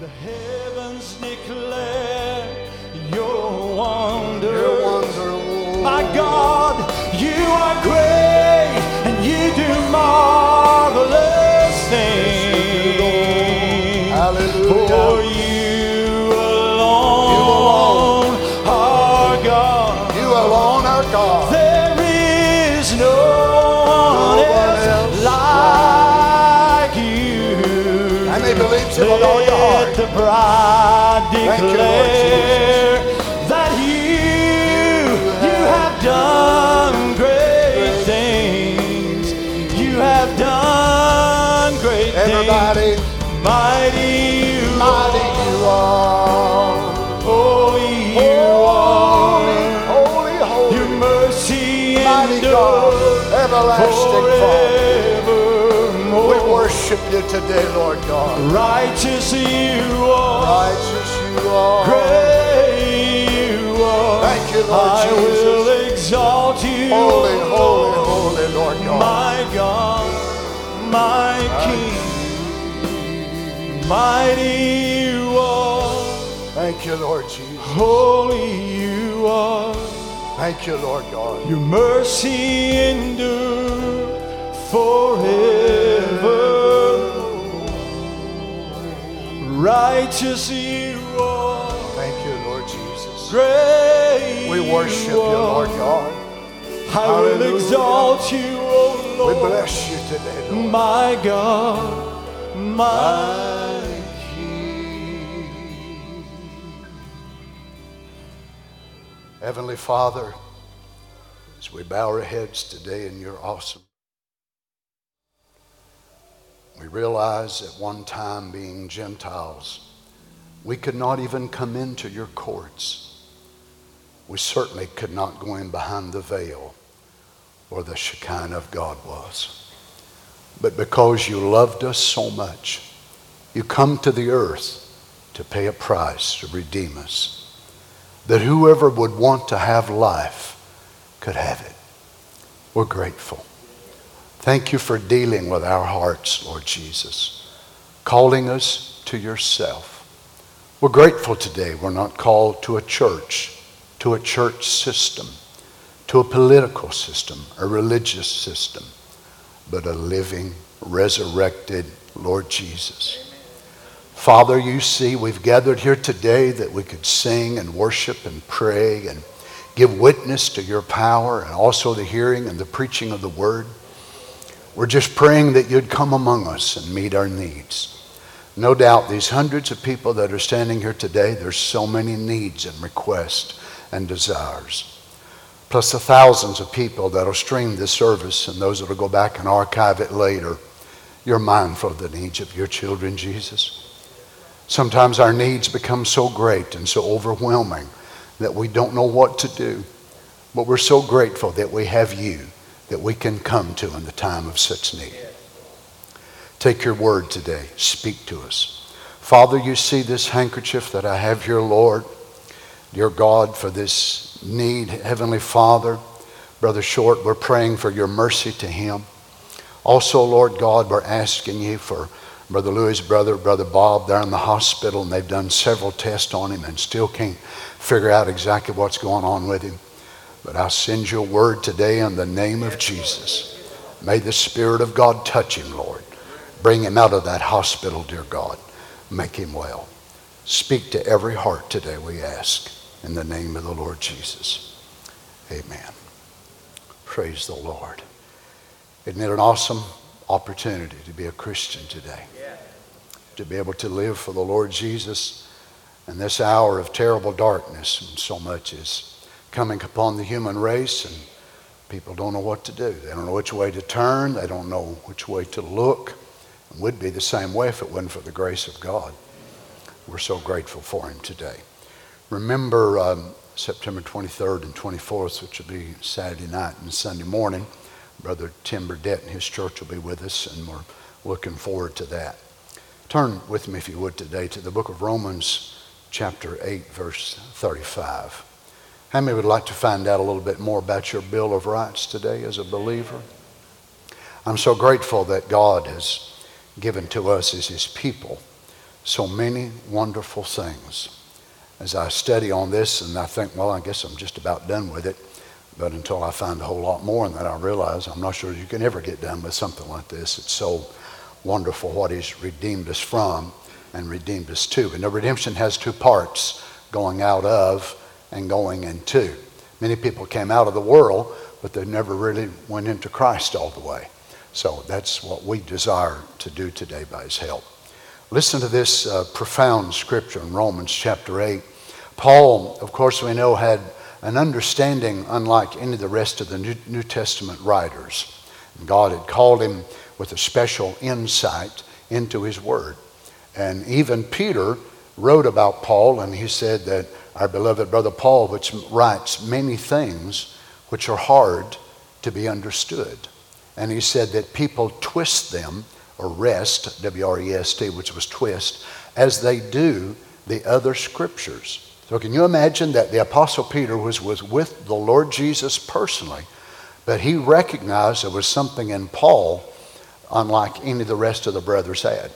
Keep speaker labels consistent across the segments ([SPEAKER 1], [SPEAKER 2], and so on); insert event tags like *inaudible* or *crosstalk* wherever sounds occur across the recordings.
[SPEAKER 1] The heavens declare your wonder.
[SPEAKER 2] Your wonder,
[SPEAKER 1] My God, you are great and you do marvelous things.
[SPEAKER 2] Hallelujah.
[SPEAKER 1] For you alone are God.
[SPEAKER 2] You alone are God.
[SPEAKER 1] There is no one
[SPEAKER 2] No one
[SPEAKER 1] else
[SPEAKER 2] else
[SPEAKER 1] like you.
[SPEAKER 2] And they believe you with all your
[SPEAKER 1] Let
[SPEAKER 2] heart.
[SPEAKER 1] the bride
[SPEAKER 2] Thank you,
[SPEAKER 1] declare that you, you have done great things. You have done great
[SPEAKER 2] Everybody,
[SPEAKER 1] things. Mighty you
[SPEAKER 2] mighty
[SPEAKER 1] are.
[SPEAKER 2] you are.
[SPEAKER 1] Holy you
[SPEAKER 2] Holy,
[SPEAKER 1] are.
[SPEAKER 2] holy, holy.
[SPEAKER 1] Your mercy endures
[SPEAKER 2] everlasting Father.
[SPEAKER 1] forevermore.
[SPEAKER 2] We worship you today, Lord God.
[SPEAKER 1] Righteous you are.
[SPEAKER 2] Righteous you are.
[SPEAKER 1] Great you are.
[SPEAKER 2] Thank you, Lord
[SPEAKER 1] I
[SPEAKER 2] Jesus.
[SPEAKER 1] will exalt you.
[SPEAKER 2] Holy, holy, holy, Lord God.
[SPEAKER 1] My God, my King. Mighty you are.
[SPEAKER 2] Thank you, Lord Jesus.
[SPEAKER 1] Holy you are.
[SPEAKER 2] Thank you, Lord God.
[SPEAKER 1] Your mercy endure forever. Righteous you are.
[SPEAKER 2] Thank you, Lord Jesus.
[SPEAKER 1] Great
[SPEAKER 2] We worship you, Lord God.
[SPEAKER 1] I will
[SPEAKER 2] Hallelujah.
[SPEAKER 1] exalt you, O
[SPEAKER 2] We bless you today, Lord.
[SPEAKER 1] My God, my
[SPEAKER 2] Heavenly Father, as we bow our heads today in your awesome, we realize at one time being Gentiles, we could not even come into your courts. We certainly could not go in behind the veil where the Shekinah of God was. But because you loved us so much, you come to the earth to pay a price to redeem us that whoever would want to have life could have it. We're grateful. Thank you for dealing with our hearts, Lord Jesus, calling us to yourself. We're grateful today we're not called to a church, to a church system, to a political system, a religious system, but a living, resurrected Lord Jesus. Father, you see, we've gathered here today that we could sing and worship and pray and give witness to your power and also the hearing and the preaching of the word. We're just praying that you'd come among us and meet our needs. No doubt, these hundreds of people that are standing here today, there's so many needs and requests and desires. Plus the thousands of people that'll stream this service and those that'll go back and archive it later. You're mindful of the needs of your children, Jesus. Sometimes our needs become so great and so overwhelming that we don't know what to do. But we're so grateful that we have you that we can come to in the time of such need. Take your word today. Speak to us. Father, you see this handkerchief that I have here, Lord. Dear God, for this need, Heavenly Father, Brother Short, we're praying for your mercy to him. Also, Lord God, we're asking you for Brother Louis' brother, Brother Bob, they're in the hospital and they've done several tests on him and still can't figure out exactly what's going on with him. But I send you a word today in the name of Jesus. May the Spirit of God touch him, Lord. Bring him out of that hospital, dear God. Make him well. Speak to every heart today, we ask, in the name of the Lord Jesus. Amen. Praise the Lord. Isn't it an awesome opportunity to be a Christian today? To be able to live for the Lord Jesus in this hour of terrible darkness, and so much is coming upon the human race, and people don't know what to do. They don't know which way to turn, they don't know which way to look. It would be the same way if it wasn't for the grace of God. We're so grateful for Him today. Remember um, September 23rd and 24th, which will be Saturday night and Sunday morning. Brother Tim Burdett and his church will be with us, and we're looking forward to that. Turn with me, if you would, today to the book of Romans, chapter 8, verse 35. How many would like to find out a little bit more about your Bill of Rights today as a believer? I'm so grateful that God has given to us as His people so many wonderful things. As I study on this, and I think, well, I guess I'm just about done with it. But until I find a whole lot more, and then I realize I'm not sure you can ever get done with something like this. It's so wonderful what He's redeemed us from and redeemed us to. And the redemption has two parts going out of and going into. Many people came out of the world, but they never really went into Christ all the way. So that's what we desire to do today by His help. Listen to this uh, profound scripture in Romans chapter 8. Paul, of course, we know, had an understanding unlike any of the rest of the New, New Testament writers. God had called him with a special insight into his word. And even Peter wrote about Paul, and he said that our beloved brother Paul, which writes many things which are hard to be understood. And he said that people twist them, or rest, W R E S T, which was twist, as they do the other scriptures. So, can you imagine that the Apostle Peter was, was with the Lord Jesus personally, but he recognized there was something in Paul unlike any of the rest of the brothers had,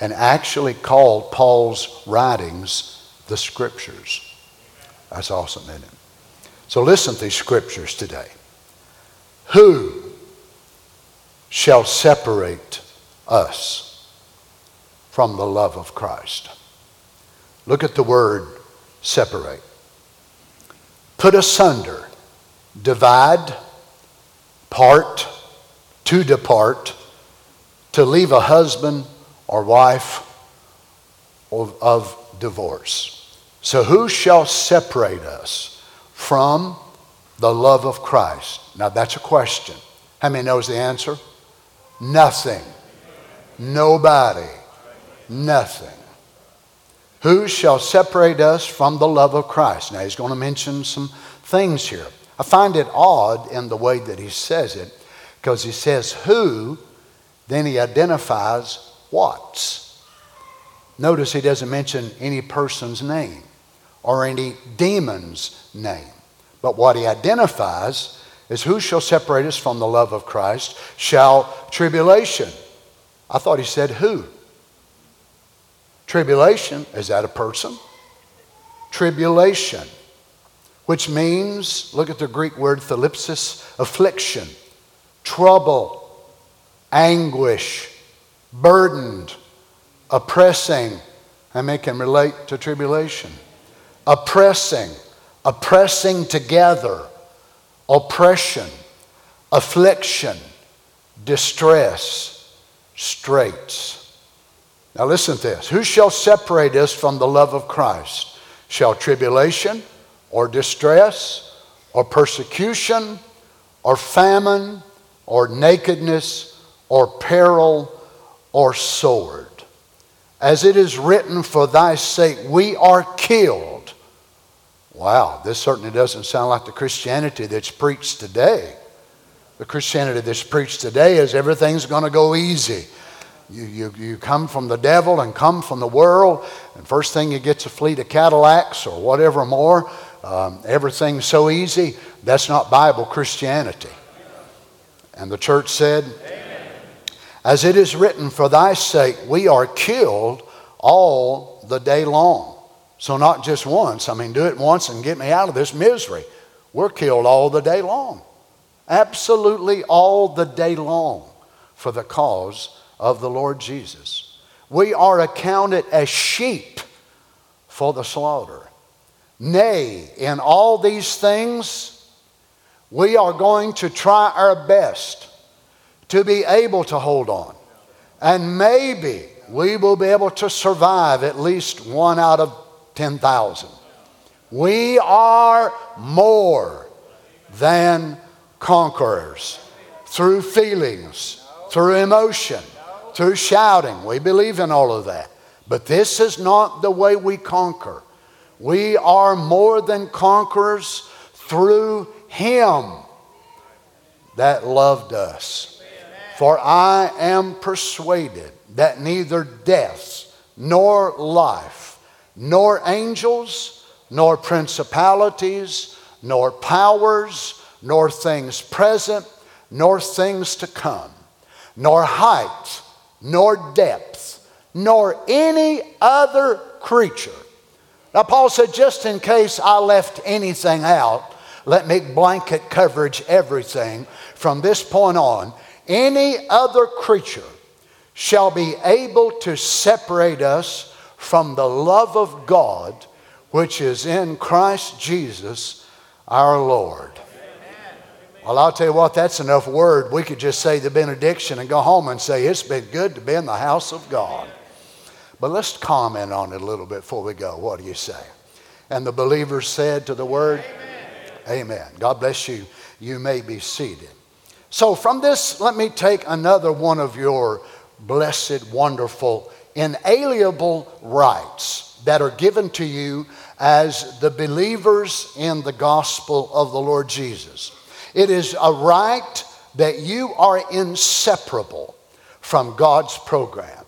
[SPEAKER 2] and actually called Paul's writings the scriptures. That's awesome, isn't it? So, listen to these scriptures today. Who shall separate us from the love of Christ? Look at the word separate. Put asunder, divide, part, to depart, to leave a husband or wife of, of divorce. So, who shall separate us from the love of Christ? Now, that's a question. How many knows the answer? Nothing. Nobody. Nothing. Who shall separate us from the love of Christ? Now, he's going to mention some things here. I find it odd in the way that he says it because he says who, then he identifies what's. Notice he doesn't mention any person's name or any demon's name. But what he identifies is who shall separate us from the love of Christ? Shall tribulation. I thought he said who. Tribulation, is that a person? Tribulation, which means, look at the Greek word thlipsis, affliction, trouble, anguish, burdened, oppressing. I make can relate to tribulation. Oppressing, oppressing together, oppression, affliction, distress, straits. Now listen to this. Who shall separate us from the love of Christ? Shall tribulation or distress or persecution or famine or nakedness or peril or sword? As it is written, for thy sake we are killed. Wow, this certainly doesn't sound like the Christianity that's preached today. The Christianity that's preached today is everything's going to go easy. You, you, you come from the devil and come from the world, and first thing you get's a fleet of Cadillacs or whatever more. Um, everything's so easy. That's not Bible Christianity. And the church said, Amen. As it is written, for thy sake we are killed all the day long. So, not just once. I mean, do it once and get me out of this misery. We're killed all the day long. Absolutely all the day long for the cause of the Lord Jesus. We are accounted as sheep for the slaughter. Nay, in all these things, we are going to try our best to be able to hold on. And maybe we will be able to survive at least one out of 10,000. We are more than conquerors through feelings, through emotion, through shouting. We believe in all of that. But this is not the way we conquer. We are more than conquerors through Him that loved us. For I am persuaded that neither death, nor life, nor angels, nor principalities, nor powers, nor things present, nor things to come, nor height, nor depth, nor any other creature. Now, Paul said, just in case I left anything out, let me blanket coverage everything. From this point on, any other creature shall be able to separate us from the love of God which is in Christ Jesus our Lord. Well, I'll tell you what, that's enough word. We could just say the benediction and go home and say, It's been good to be in the house of God. But let's comment on it a little bit before we go. What do you say? And the believers said to the word, Amen. Amen. God bless you. You may be seated. So, from this, let me take another one of your blessed, wonderful, inalienable rights that are given to you as the believers in the gospel of the Lord Jesus. It is a right that you are inseparable from God's program.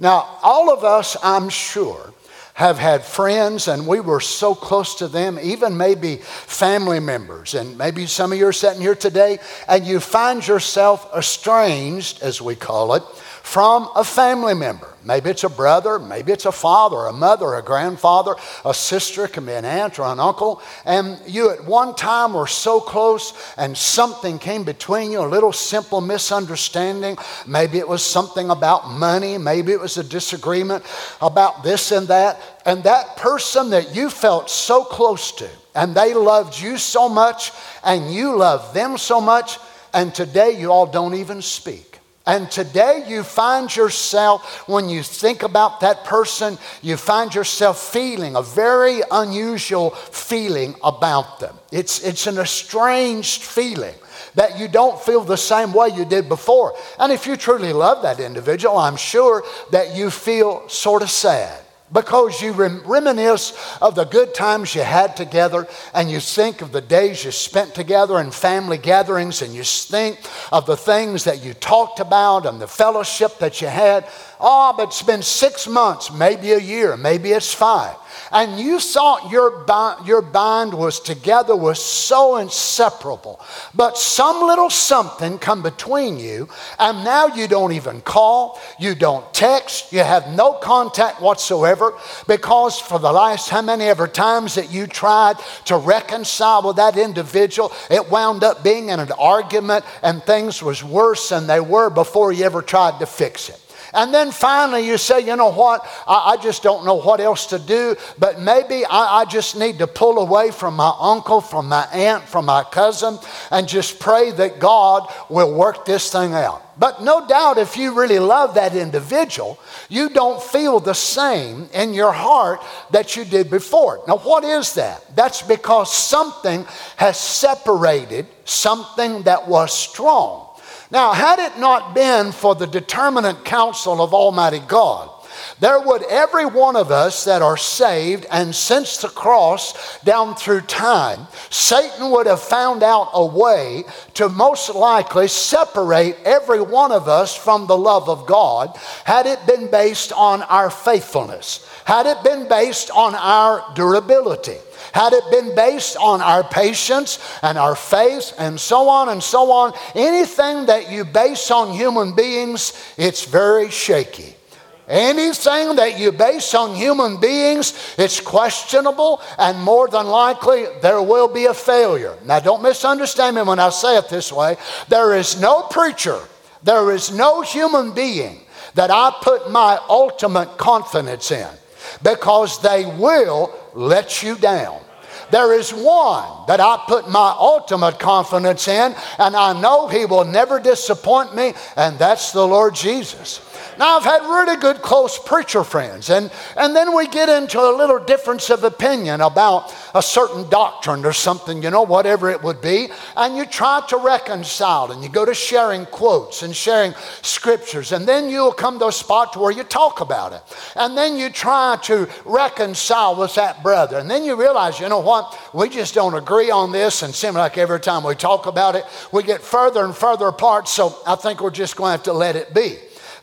[SPEAKER 2] Now, all of us, I'm sure, have had friends and we were so close to them, even maybe family members. And maybe some of you are sitting here today and you find yourself estranged, as we call it, from a family member. Maybe it's a brother, maybe it's a father, a mother, a grandfather, a sister, it can be an aunt or an uncle. And you at one time were so close and something came between you, a little simple misunderstanding. Maybe it was something about money, maybe it was a disagreement about this and that. And that person that you felt so close to, and they loved you so much, and you loved them so much, and today you all don't even speak. And today you find yourself, when you think about that person, you find yourself feeling a very unusual feeling about them. It's, it's an estranged feeling that you don't feel the same way you did before. And if you truly love that individual, I'm sure that you feel sort of sad because you reminisce of the good times you had together and you think of the days you spent together in family gatherings and you think of the things that you talked about and the fellowship that you had. Oh, but it's been six months, maybe a year, maybe it's five. And you thought your bond, your bond was together was so inseparable. But some little something come between you and now you don't even call you don't text you have no contact whatsoever because for the last how many ever times that you tried to reconcile with that individual it wound up being in an argument and things was worse than they were before you ever tried to fix it and then finally you say, you know what, I, I just don't know what else to do, but maybe I, I just need to pull away from my uncle, from my aunt, from my cousin, and just pray that God will work this thing out. But no doubt, if you really love that individual, you don't feel the same in your heart that you did before. Now, what is that? That's because something has separated something that was strong. Now, had it not been for the determinate counsel of Almighty God, there would every one of us that are saved and since the cross down through time, Satan would have found out a way to most likely separate every one of us from the love of God had it been based on our faithfulness, had it been based on our durability. Had it been based on our patience and our faith and so on and so on, anything that you base on human beings, it's very shaky. Anything that you base on human beings, it's questionable, and more than likely, there will be a failure. Now, don't misunderstand me when I say it this way. There is no preacher, there is no human being that I put my ultimate confidence in because they will let you down. There is one that I put my ultimate confidence in, and I know He will never disappoint me, and that's the Lord Jesus. Now, I've had really good close preacher friends, and, and then we get into a little difference of opinion about a certain doctrine or something, you know, whatever it would be, and you try to reconcile, and you go to sharing quotes and sharing scriptures, and then you'll come to a spot where you talk about it, and then you try to reconcile with that brother, and then you realize, you know what, we just don't agree on this, and seem like every time we talk about it, we get further and further apart, so I think we're just going to have to let it be.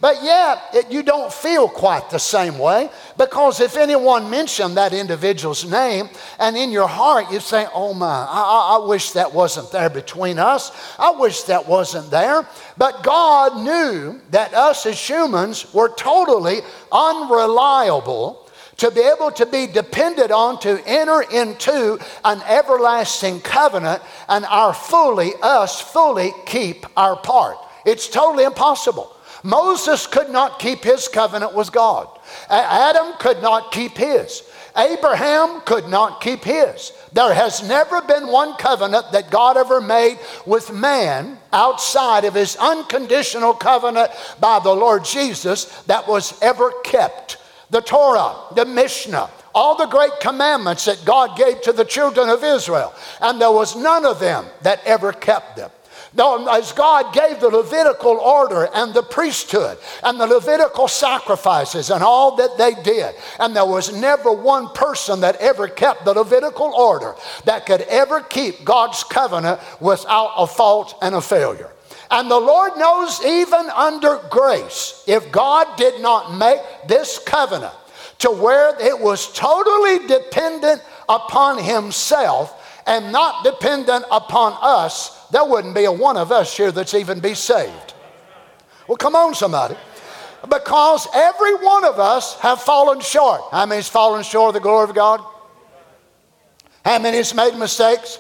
[SPEAKER 2] But yet, it, you don't feel quite the same way because if anyone mentioned that individual's name and in your heart you say, Oh my, I, I wish that wasn't there between us. I wish that wasn't there. But God knew that us as humans were totally unreliable to be able to be depended on to enter into an everlasting covenant and our fully, us fully keep our part. It's totally impossible. Moses could not keep his covenant with God. Adam could not keep his. Abraham could not keep his. There has never been one covenant that God ever made with man outside of his unconditional covenant by the Lord Jesus that was ever kept. The Torah, the Mishnah, all the great commandments that God gave to the children of Israel, and there was none of them that ever kept them. No, as God gave the Levitical order and the priesthood and the Levitical sacrifices and all that they did, and there was never one person that ever kept the Levitical order that could ever keep God's covenant without a fault and a failure. And the Lord knows, even under grace, if God did not make this covenant to where it was totally dependent upon Himself and not dependent upon us, there wouldn't be a one of us here that's even be saved. Well, come on, somebody. Because every one of us have fallen short. How many's fallen short of the glory of God? How many's made mistakes?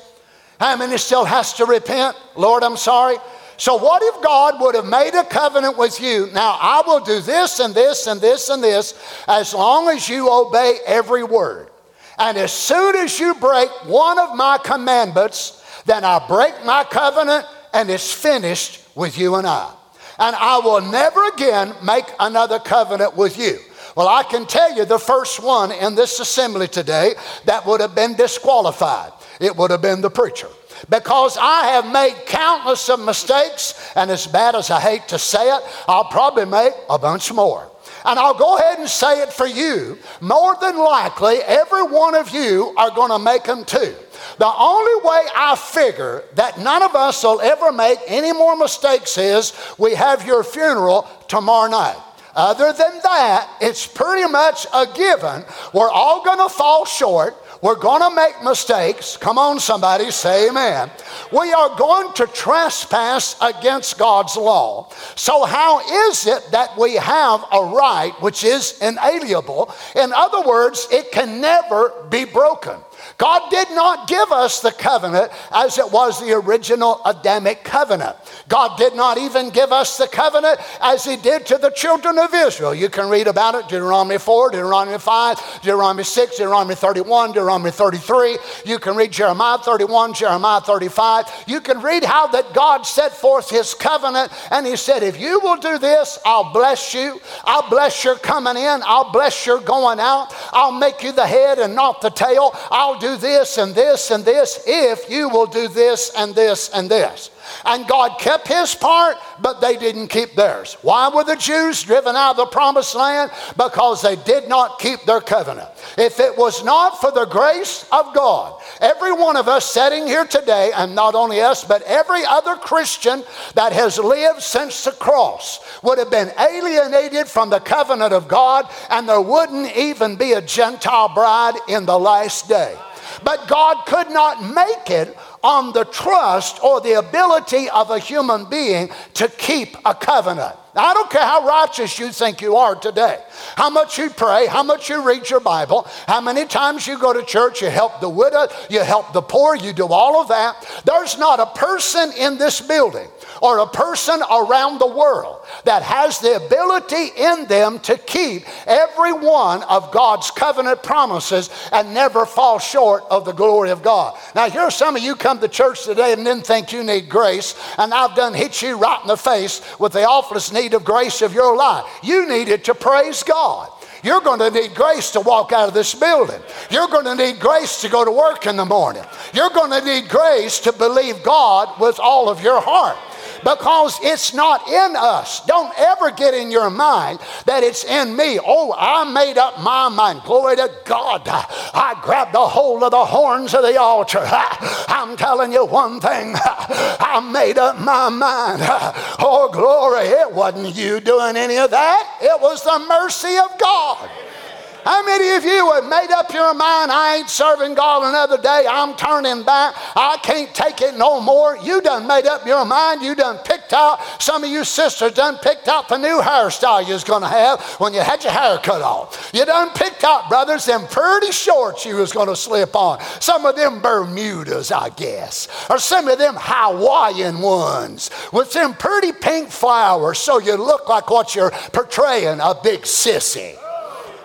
[SPEAKER 2] How many still has to repent? Lord, I'm sorry. So, what if God would have made a covenant with you? Now, I will do this and this and this and this as long as you obey every word. And as soon as you break one of my commandments, then I break my covenant and it's finished with you and I. And I will never again make another covenant with you. Well, I can tell you the first one in this assembly today that would have been disqualified. It would have been the preacher. Because I have made countless of mistakes, and as bad as I hate to say it, I'll probably make a bunch more. And I'll go ahead and say it for you. More than likely, every one of you are going to make them too. The only way I figure that none of us will ever make any more mistakes is we have your funeral tomorrow night. Other than that, it's pretty much a given. We're all going to fall short. We're going to make mistakes. Come on, somebody, say amen. We are going to trespass against God's law. So, how is it that we have a right which is inalienable? In other words, it can never be broken. God did not give us the covenant as it was the original Adamic covenant. God did not even give us the covenant as He did to the children of Israel. You can read about it Deuteronomy 4, Deuteronomy 5, Deuteronomy 6, Deuteronomy 31, Deuteronomy 33. You can read Jeremiah 31, Jeremiah 35. You can read how that God set forth His covenant and He said, If you will do this, I'll bless you. I'll bless your coming in. I'll bless your going out. I'll make you the head and not the tail. I'll do this and this and this if you will do this and this and this. And God kept his part, but they didn't keep theirs. Why were the Jews driven out of the promised land? Because they did not keep their covenant. If it was not for the grace of God, every one of us sitting here today, and not only us, but every other Christian that has lived since the cross would have been alienated from the covenant of God, and there wouldn't even be a Gentile bride in the last day. But God could not make it on the trust or the ability of a human being to keep a covenant. I don't care how righteous you think you are today, how much you pray, how much you read your Bible, how many times you go to church, you help the widow, you help the poor, you do all of that. There's not a person in this building or a person around the world that has the ability in them to keep every one of God's covenant promises and never fall short of the glory of God. Now, here are some of you come to church today and didn't think you need grace, and I've done hit you right in the face with the awfulest need of grace of your life. You needed to praise God. You're going to need grace to walk out of this building. You're going to need grace to go to work in the morning. You're going to need grace to believe God with all of your heart. Because it's not in us. Don't ever get in your mind that it's in me. Oh, I made up my mind. Glory to God. I grabbed the hold of the horns of the altar. *laughs* I'm telling you one thing. *laughs* I made up my mind. *laughs* Oh, glory. It wasn't you doing any of that, it was the mercy of God. How many of you have made up your mind, I ain't serving God another day, I'm turning back, I can't take it no more? You done made up your mind, you done picked out, some of you sisters done picked out the new hairstyle you was gonna have when you had your hair cut off. You done picked out, brothers, them pretty shorts you was gonna slip on. Some of them Bermudas, I guess, or some of them Hawaiian ones with them pretty pink flowers so you look like what you're portraying, a big sissy.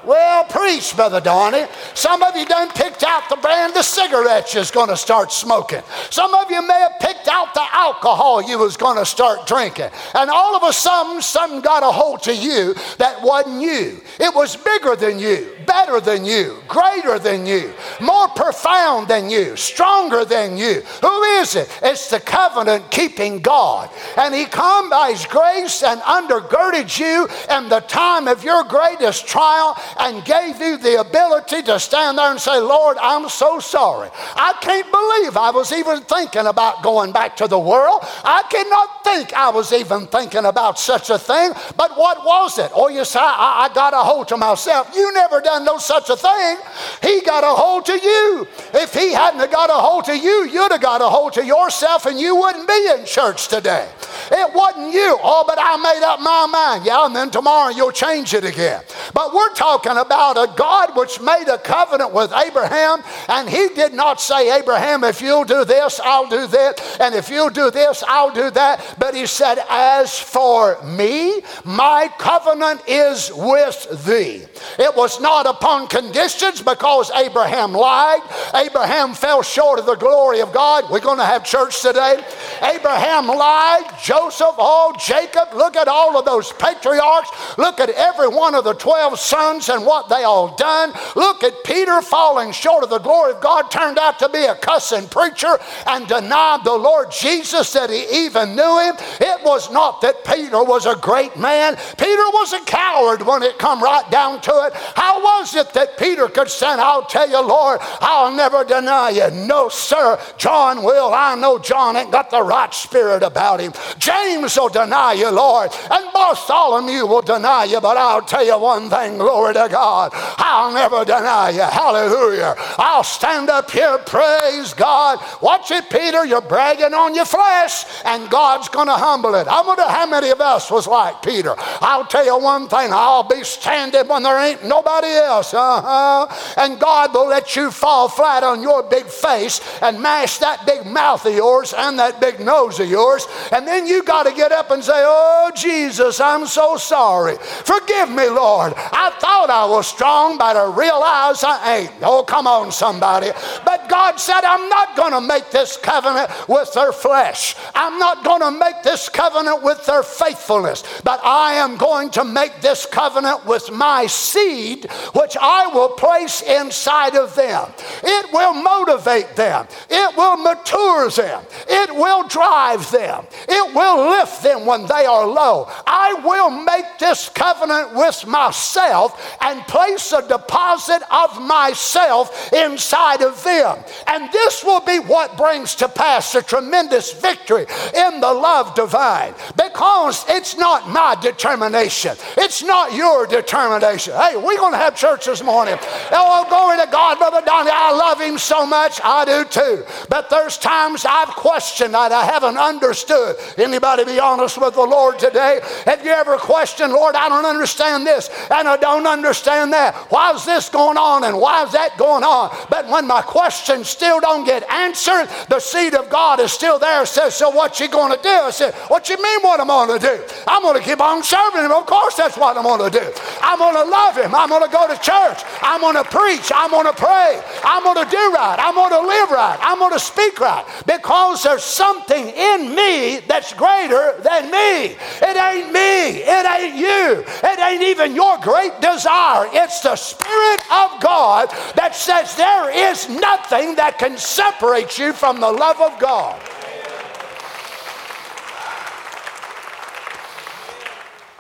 [SPEAKER 2] Well, preach, Brother Donny. Some of you done picked out the brand of cigarettes you's going to start smoking. Some of you may have picked out the alcohol you was going to start drinking. And all of a sudden, something got a hold to you that wasn't you. It was bigger than you, better than you, greater than you, more profound than you, stronger than you. Who is it? It's the covenant keeping God. And He come by His grace and undergirded you in the time of your greatest trial and gave you the ability to stand there and say, Lord, I'm so sorry. I can't believe I was even thinking about going back to the world. I cannot think I was even thinking about such a thing. But what was it? Oh, you say, I, I got a hold to myself. You never done no such a thing. He got a hold to you. If he hadn't got a hold to you, you'd have got a hold to yourself and you wouldn't be in church today. It wasn't you. Oh, but I made up my mind. Yeah, and then tomorrow you'll change it again. But we're talking about a God which made a covenant with Abraham, and he did not say, Abraham, if you'll do this, I'll do that, and if you'll do this, I'll do that. But he said, As for me, my covenant is with thee. It was not upon conditions because Abraham lied. Abraham fell short of the glory of God. We're going to have church today. Abraham lied. Joseph, oh, Jacob, look at all of those patriarchs. Look at every one of the 12 sons and what they all done. Look at Peter falling short of the glory of God, turned out to be a cussing preacher and denied the Lord Jesus that he even knew him. It was not that Peter was a great man. Peter was a coward when it come right down to it. How was it that Peter could stand? I'll tell you, Lord, I'll never deny you. No, sir. John will. I know John ain't got the right spirit about him. James will deny you, Lord. And Bartholomew will deny you. But I'll tell you one thing, glory to God. I'll never deny you. Hallelujah. I'll stand up here, praise God. Watch it, Peter. You're bragging on your flesh, and God's going to humble it. I wonder how many of us was like Peter. I'll tell you one thing. I'll be standing when there ain't nobody else. Uh-huh. And God will let you fall flat on your big face and mash that big mouth of yours and that big nose of yours. And then you got to get up and say, Oh, Jesus, I'm so sorry. Forgive me, Lord. I thought I was strong, but I realize I ain't. Oh, come on, somebody. But God said, I'm not going to make this covenant with their flesh. I'm not going to make this covenant with their faithfulness, but I am going to make this covenant with my seed, which I will place inside of them. It will motivate them, it will mature them, it will drive them, it will lift them when they are low. I will make this covenant with myself and place a deposit of myself inside of them. And this will be what brings to pass a tremendous victory in the love divine because it's not my determination, it's not your determination. Hey, we're going to have church this morning. Oh, glory to God, Brother Donny. I love him so much. I do too. But there's times I've questioned that I haven't understood. Anybody be honest with the Lord today? Have you ever questioned, Lord, I don't understand this and I don't understand that. Why is this going on and why is that going on? But when my questions still don't get answered, the seed of God is still there. Says, so what you going to do? I said, what you mean what I'm going to do? I'm going to keep on serving him. Of course that's what I'm going to do. I'm going to love him. I'm going to go to church. I'm going to preach. I'm going to pray. I'm going to do right. I'm going to live right. I'm going to speak right because there's something in me that's greater than me. It ain't me. It ain't you. It ain't even your great desire. It's the Spirit of God that says there is nothing that can separate you from the love of God.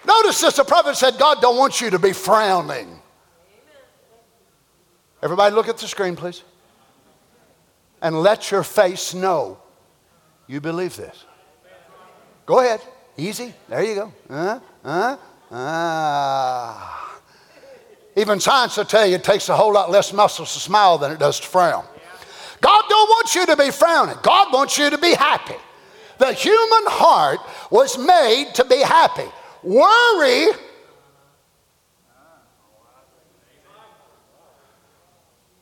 [SPEAKER 2] Notice this the prophet said, God don't want you to be frowning. Everybody, look at the screen, please. And let your face know you believe this. Go ahead. Easy. There you go. Uh, uh, ah. Even science will tell you it takes a whole lot less muscles to smile than it does to frown. God don't want you to be frowning. God wants you to be happy. The human heart was made to be happy. Worry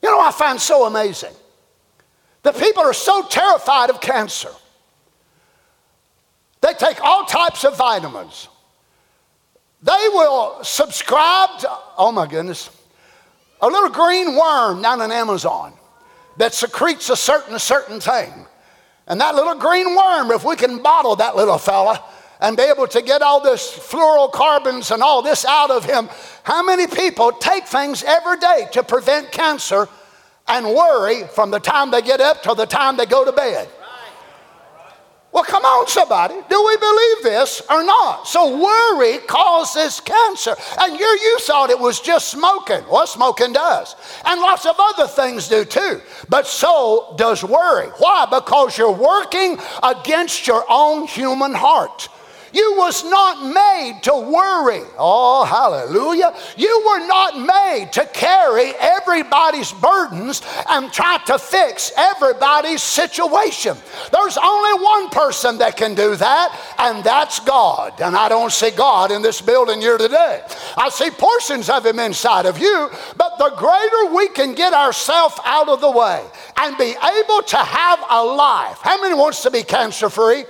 [SPEAKER 2] You know, I find so amazing. The people are so terrified of cancer. They take all types of vitamins. They will subscribe to, oh my goodness, a little green worm down in Amazon that secretes a certain, a certain thing. And that little green worm, if we can bottle that little fella and be able to get all this fluorocarbons and all this out of him, how many people take things every day to prevent cancer and worry from the time they get up till the time they go to bed? Well, come on, somebody. Do we believe this or not? So, worry causes cancer. And you, you thought it was just smoking. Well, smoking does. And lots of other things do too. But so does worry. Why? Because you're working against your own human heart. You was not made to worry. Oh, hallelujah. You were not made to carry everybody's burdens and try to fix everybody's situation. There's only one person that can do that, and that's God. And I don't see God in this building here today. I see portions of Him inside of you, but the greater we can get ourselves out of the way and be able to have a life. How many wants to be cancer free?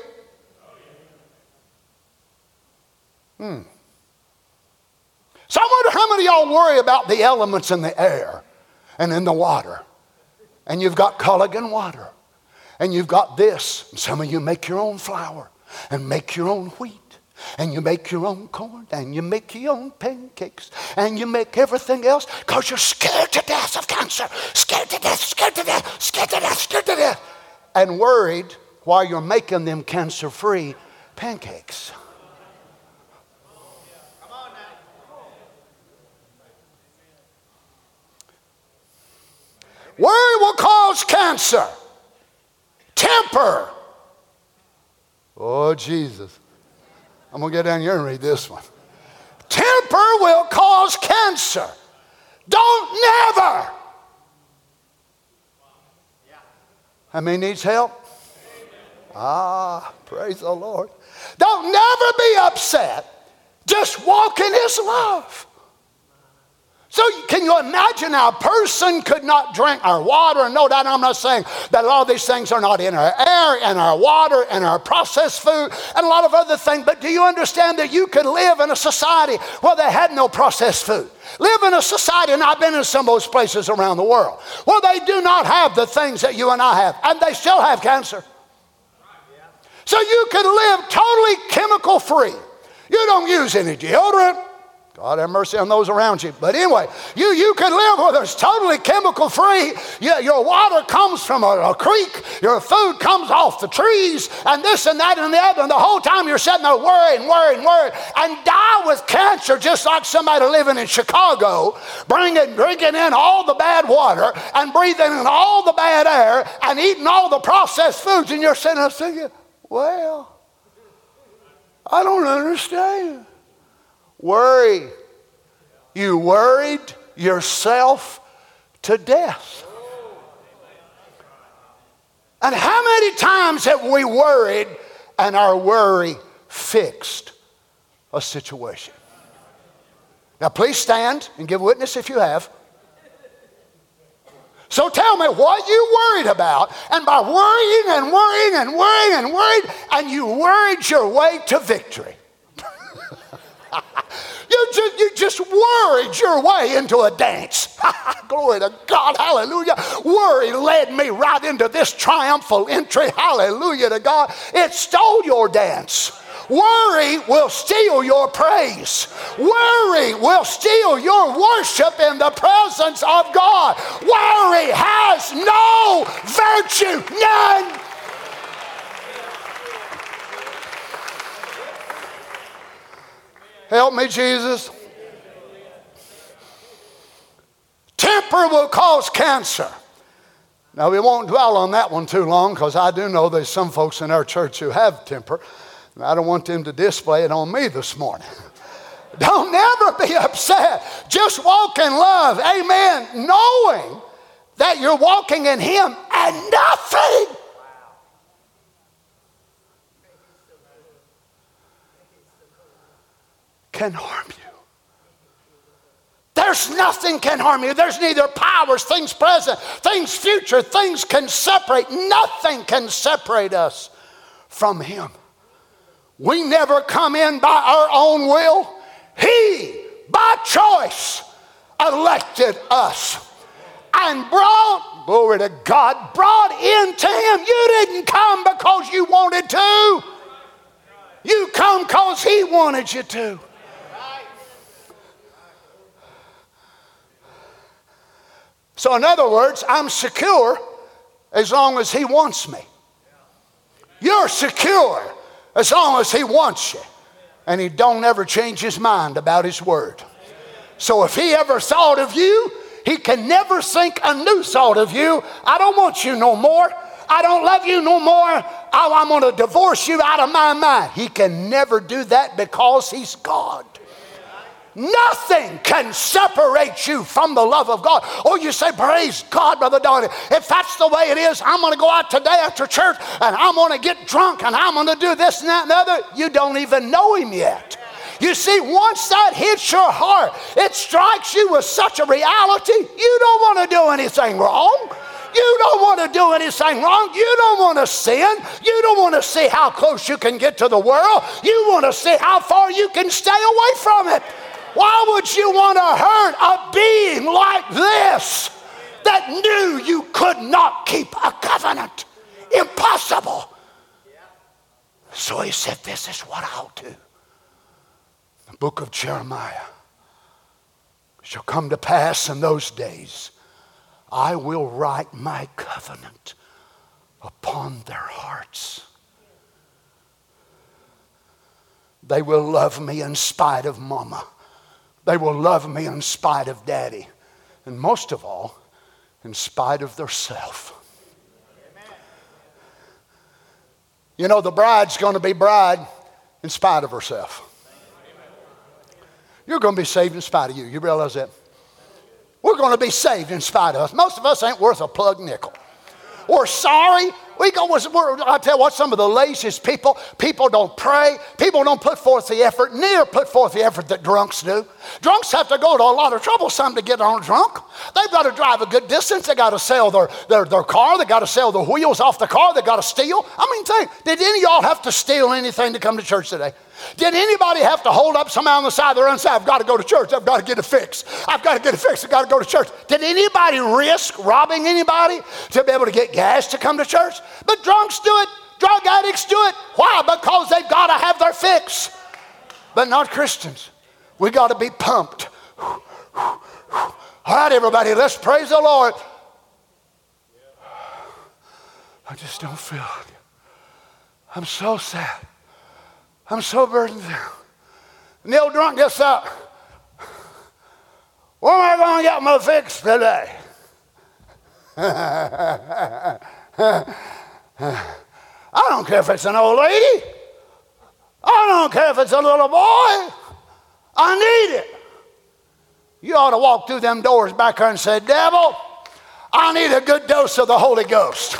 [SPEAKER 2] Hmm. So I wonder how many y'all worry about the elements in the air and in the water. And you've got Culligan water. And you've got this. Some of you make your own flour and make your own wheat. And you make your own corn and you make your own pancakes and you make everything else because you're scared to death of cancer. Scared to death, scared to death, scared to death, scared to death. And worried while you're making them cancer free pancakes. Worry will cause cancer. Temper. Oh, Jesus. I'm going to get down here and read this one. Temper will cause cancer. Don't never. How many needs help? Ah, praise the Lord. Don't never be upset. Just walk in His love. So, can you imagine how a person could not drink our water? And no doubt, I'm not saying that a lot of these things are not in our air and our water and our processed food and a lot of other things, but do you understand that you could live in a society where they had no processed food? Live in a society, and I've been in some of those places around the world, where they do not have the things that you and I have, and they still have cancer. So, you could live totally chemical free. You don't use any deodorant. God have mercy on those around you. But anyway, you, you can live where it's totally chemical free. You, your water comes from a, a, creek, your food comes off the trees, and this and that and the other. And the whole time you're sitting there worrying, worrying, worrying, and die with cancer just like somebody living in Chicago, bringing, drinking in all the bad water and breathing in all the bad air and eating all the processed foods. And you're sitting there thinking, well, I don't understand. Worry. You worried yourself to death. And how many times have we worried and our worry fixed a situation? Now, please stand and give witness if you have. So tell me what you worried about, and by worrying and worrying and worrying and worried, and you worried your way to victory. *laughs* You just, you just worried your way into a dance. *laughs* Glory to God. Hallelujah. Worry led me right into this triumphal entry. Hallelujah to God. It stole your dance. Worry will steal your praise. Worry will steal your worship in the presence of God. Worry has no virtue, none. Help me, Jesus. Temper will cause cancer. Now, we won't dwell on that one too long because I do know there's some folks in our church who have temper. I don't want them to display it on me this morning. *laughs* Don't never be upset. Just walk in love. Amen. Knowing that you're walking in Him and nothing. Can harm you. There's nothing can harm you. There's neither powers, things present, things future, things can separate. Nothing can separate us from Him. We never come in by our own will. He, by choice, elected us and brought, glory to God, brought into Him. You didn't come because you wanted to, you come because He wanted you to. So, in other words, I'm secure as long as He wants me. You're secure as long as He wants you. And He don't ever change His mind about His word. So, if He ever thought of you, He can never think a new thought of you. I don't want you no more. I don't love you no more. I'm going to divorce you out of my mind. He can never do that because He's God. Nothing can separate you from the love of God. Oh, you say, Praise God, Brother Donny. If that's the way it is, I'm going to go out today after church and I'm going to get drunk and I'm going to do this and that and the other. You don't even know Him yet. You see, once that hits your heart, it strikes you with such a reality, you don't want to do anything wrong. You don't want to do anything wrong. You don't want to sin. You don't want to see how close you can get to the world. You want to see how far you can stay away from it. Why would you want to hurt a being like this that knew you could not keep a covenant? Impossible. So he said, This is what I'll do. The book of Jeremiah shall come to pass in those days. I will write my covenant upon their hearts. They will love me in spite of mama. They will love me in spite of daddy. And most of all, in spite of their self. You know, the bride's going to be bride in spite of herself. You're going to be saved in spite of you. You realize that? We're going to be saved in spite of us. Most of us ain't worth a plug nickel. We're sorry. We go, I tell you what, some of the laziest people, people don't pray. People don't put forth the effort, near put forth the effort that drunks do. Drunks have to go to a lot of trouble some to get on drunk. They've got to drive a good distance. They got to sell their, their, their car. They got to sell the wheels off the car. They got to steal. I mean, think, did any of y'all have to steal anything to come to church today? Did anybody have to hold up somebody on the side of the road and say, I've got to go to church, I've got to get a fix. I've got to get a fix. I've got to go to church? Did anybody risk robbing anybody to be able to get gas to come to church? But drunks do it, drug addicts do it. Why? Because they've got to have their fix. But not Christians. We got to be pumped. All right, everybody, let's praise the Lord. I just don't feel it. I'm so sad. I'm so burdened down. Old drunk gets up. Where am I going to get my fix today? *laughs* I don't care if it's an old lady. I don't care if it's a little boy. I need it. You ought to walk through them doors back there and say, Devil, I need a good dose of the Holy Ghost.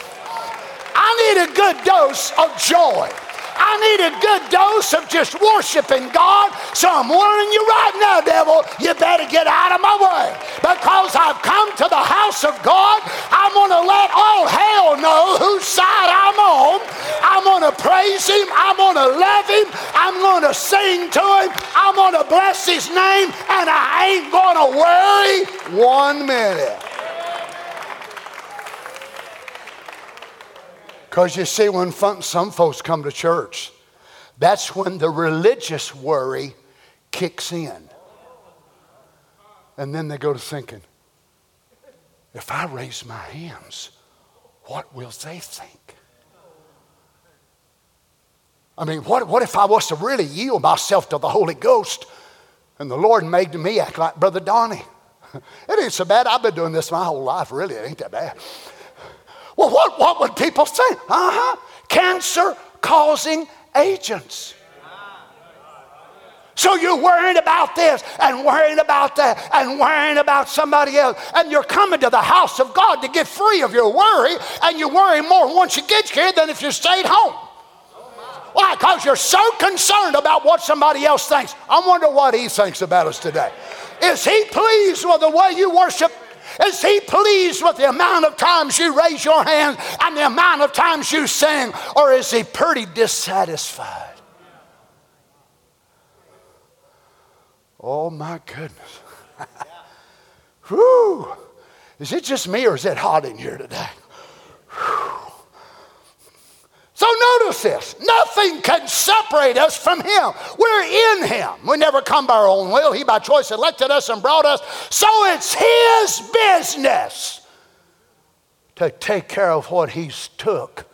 [SPEAKER 2] I need a good dose of joy. I need a good dose of just worshiping God. So I'm warning you right now, devil, you better get out of my way. Because I've come to the house of God, I'm going to let all hell know whose side I'm on. I'm going to praise him. I'm going to love him. I'm going to sing to him. I'm going to bless his name. And I ain't going to worry one minute. Because you see, when some folks come to church, that's when the religious worry kicks in. And then they go to thinking, if I raise my hands, what will they think? I mean, what, what if I was to really yield myself to the Holy Ghost and the Lord made me act like Brother Donny? *laughs* It ain't so bad. I've been doing this my whole life, really. It ain't that bad. Well, what, what would people say? Uh huh. Cancer causing agents. So you're worrying about this and worrying about that and worrying about somebody else. And you're coming to the house of God to get free of your worry. And you worry more once you get here than if you stayed home. Why? Because you're so concerned about what somebody else thinks. I wonder what he thinks about us today. Is he pleased with the way you worship? Is he pleased with the amount of times you raise your hand and the amount of times you sing? Or is he pretty dissatisfied? Oh my goodness. *laughs* Whew. Is it just me or is it hot in here today? Whew. So notice this nothing can separate us from Him. We're in Him. We never come by our own will. He by choice elected us and brought us. So it's His business to take care of what He's took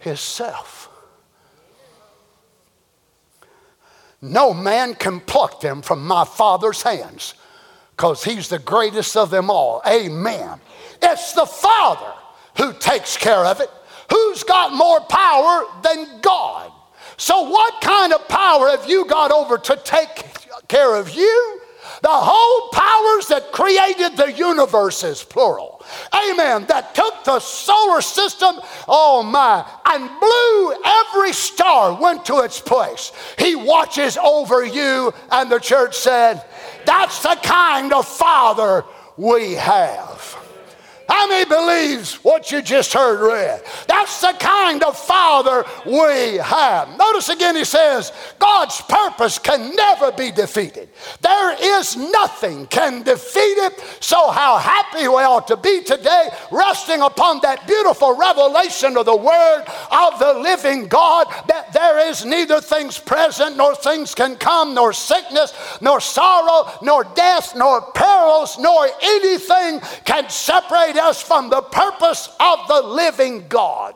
[SPEAKER 2] Himself. No man can pluck them from my Father's hands because He's the greatest of them all. Amen. It's the Father who takes care of it. Who's got more power than God? So, what kind of power have you got over to take care of you? The whole powers that created the universes, plural. Amen. That took the solar system, oh my, and blew every star went to its place. He watches over you, and the church said, That's the kind of father we have. How many believes what you just heard read? That's the kind of father we have. Notice again, he says, God's purpose can never be defeated. There is nothing can defeat it. So how happy we ought to be today, resting upon that beautiful revelation of the word of the living God, that there is neither things present, nor things can come, nor sickness, nor sorrow, nor death, nor perils, nor anything can separate us from the purpose of the living God.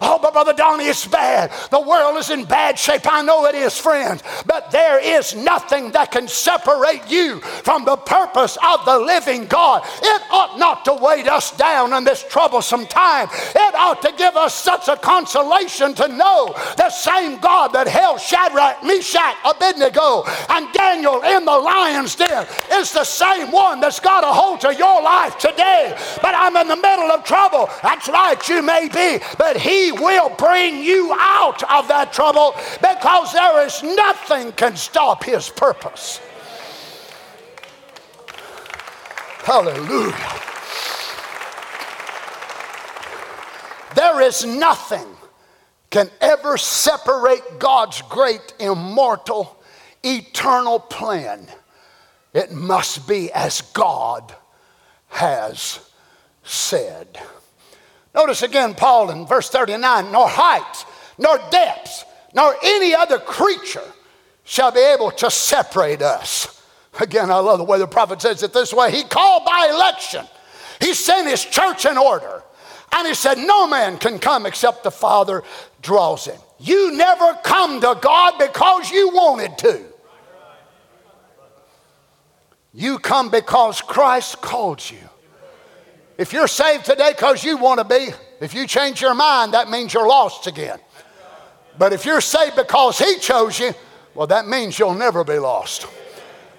[SPEAKER 2] Oh, but Brother Donny, it's bad. The world is in bad shape. I know it is, friends. But there is nothing that can separate you from the purpose of the living God. It ought not to weight us down in this troublesome time. It ought to give us such a consolation to know the same God that held Shadrach, Meshach, Abednego, and Daniel in the lion's den is the same one that's got a hold to your life today. But I'm in the middle of trouble. That's right, you may be. But he will bring you out of that trouble because there is nothing can stop his purpose. Hallelujah. There is nothing can ever separate God's great, immortal, eternal plan. It must be as God has said. Notice again, Paul in verse 39 nor height, nor depth, nor any other creature shall be able to separate us. Again, I love the way the prophet says it this way He called by election, He sent His church in order. And he said, No man can come except the Father draws him. You never come to God because you wanted to. You come because Christ called you. If you're saved today because you want to be, if you change your mind, that means you're lost again. But if you're saved because He chose you, well, that means you'll never be lost.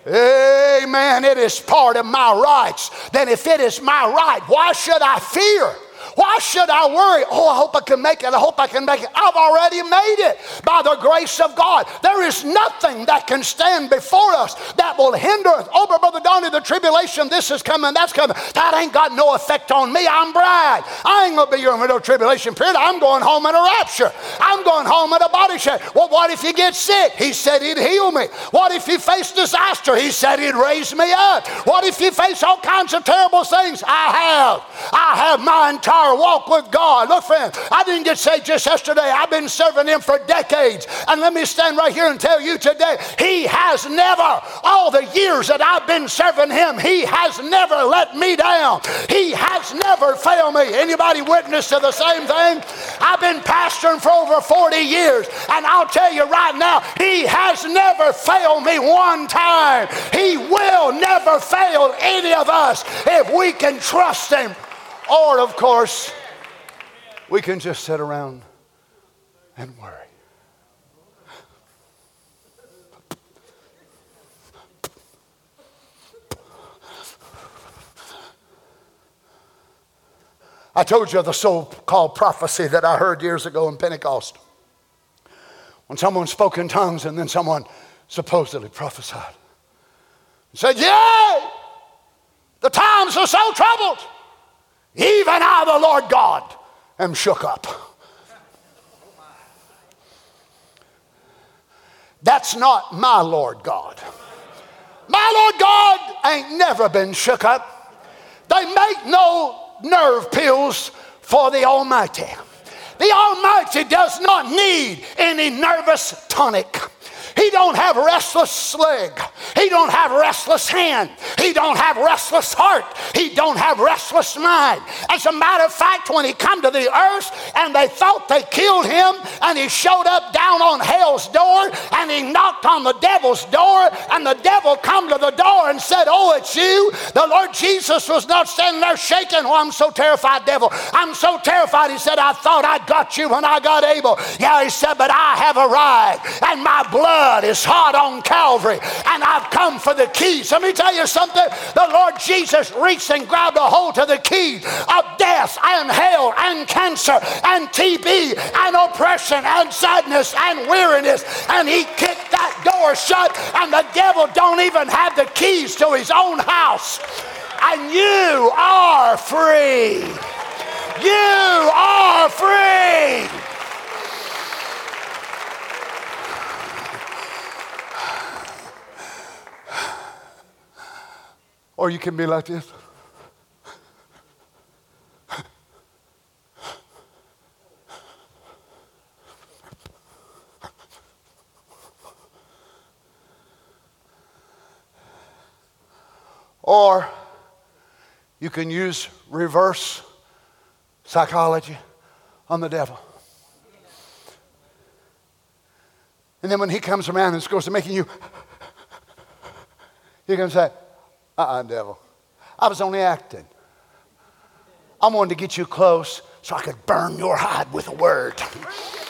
[SPEAKER 2] Amen. It is part of my rights. Then, if it is my right, why should I fear? Why should I worry? Oh, I hope I can make it. I hope I can make it. I've already made it by the grace of God. There is nothing that can stand before us that will hinder us. Oh, but Brother Donny, the tribulation, this is coming, that's coming. That ain't got no effect on me. I'm bride. I ain't going to be here in tribulation period. I'm going home in a rapture. I'm going home in a body shape. Well, what if you get sick? He said he'd heal me. What if you face disaster? He said he'd raise me up. What if you face all kinds of terrible things? I have. I have my entire entire walk with God. Look, friend, I didn't get saved just yesterday. I've been serving Him for decades. And let me stand right here and tell you today, He has never, all the years that I've been serving Him, He has never let me down. He has never failed me. Anybody witness to the same thing? I've been pastoring for over 40 years, and I'll tell you right now, He has never failed me one time. He will never fail any of us if we can trust Him. Or, of course, we can just sit around and worry. I told you of the so called prophecy that I heard years ago in Pentecost. When someone spoke in tongues and then someone supposedly prophesied. He said, Yea, the times are so troubled. Even I, the Lord God, am shook up. That's not my Lord God. My Lord God ain't never been shook up. They make no nerve pills for the Almighty. The Almighty does not need any nervous tonic. He don't have restless leg. He don't have restless hand. He don't have restless heart. He don't have restless mind. As a matter of fact, when he come to the earth and they thought they killed him and he showed up down on hell's door and he knocked on the devil's door and the devil come to the door and said, oh, it's you. The Lord Jesus was not standing there shaking. Oh, I'm so terrified, devil. I'm so terrified. He said, I thought I got you when I got Abel. Yeah, he said, but I have arrived and my blood blood is hot on Calvary, and I've come for the keys. Let me tell you something. The Lord Jesus reached and grabbed a hold to the key of death and hell and cancer and TB and oppression and sadness and weariness, and He kicked that door shut, and the devil don't even have the keys to his own house. And you are free. You are free. Or you can be like this. Or you can use reverse psychology on the devil. And then when he comes around and to making you, going to say, uh uh-uh, uh devil. I was only acting. I wanted to get you close so I could burn your hide with a word. *laughs*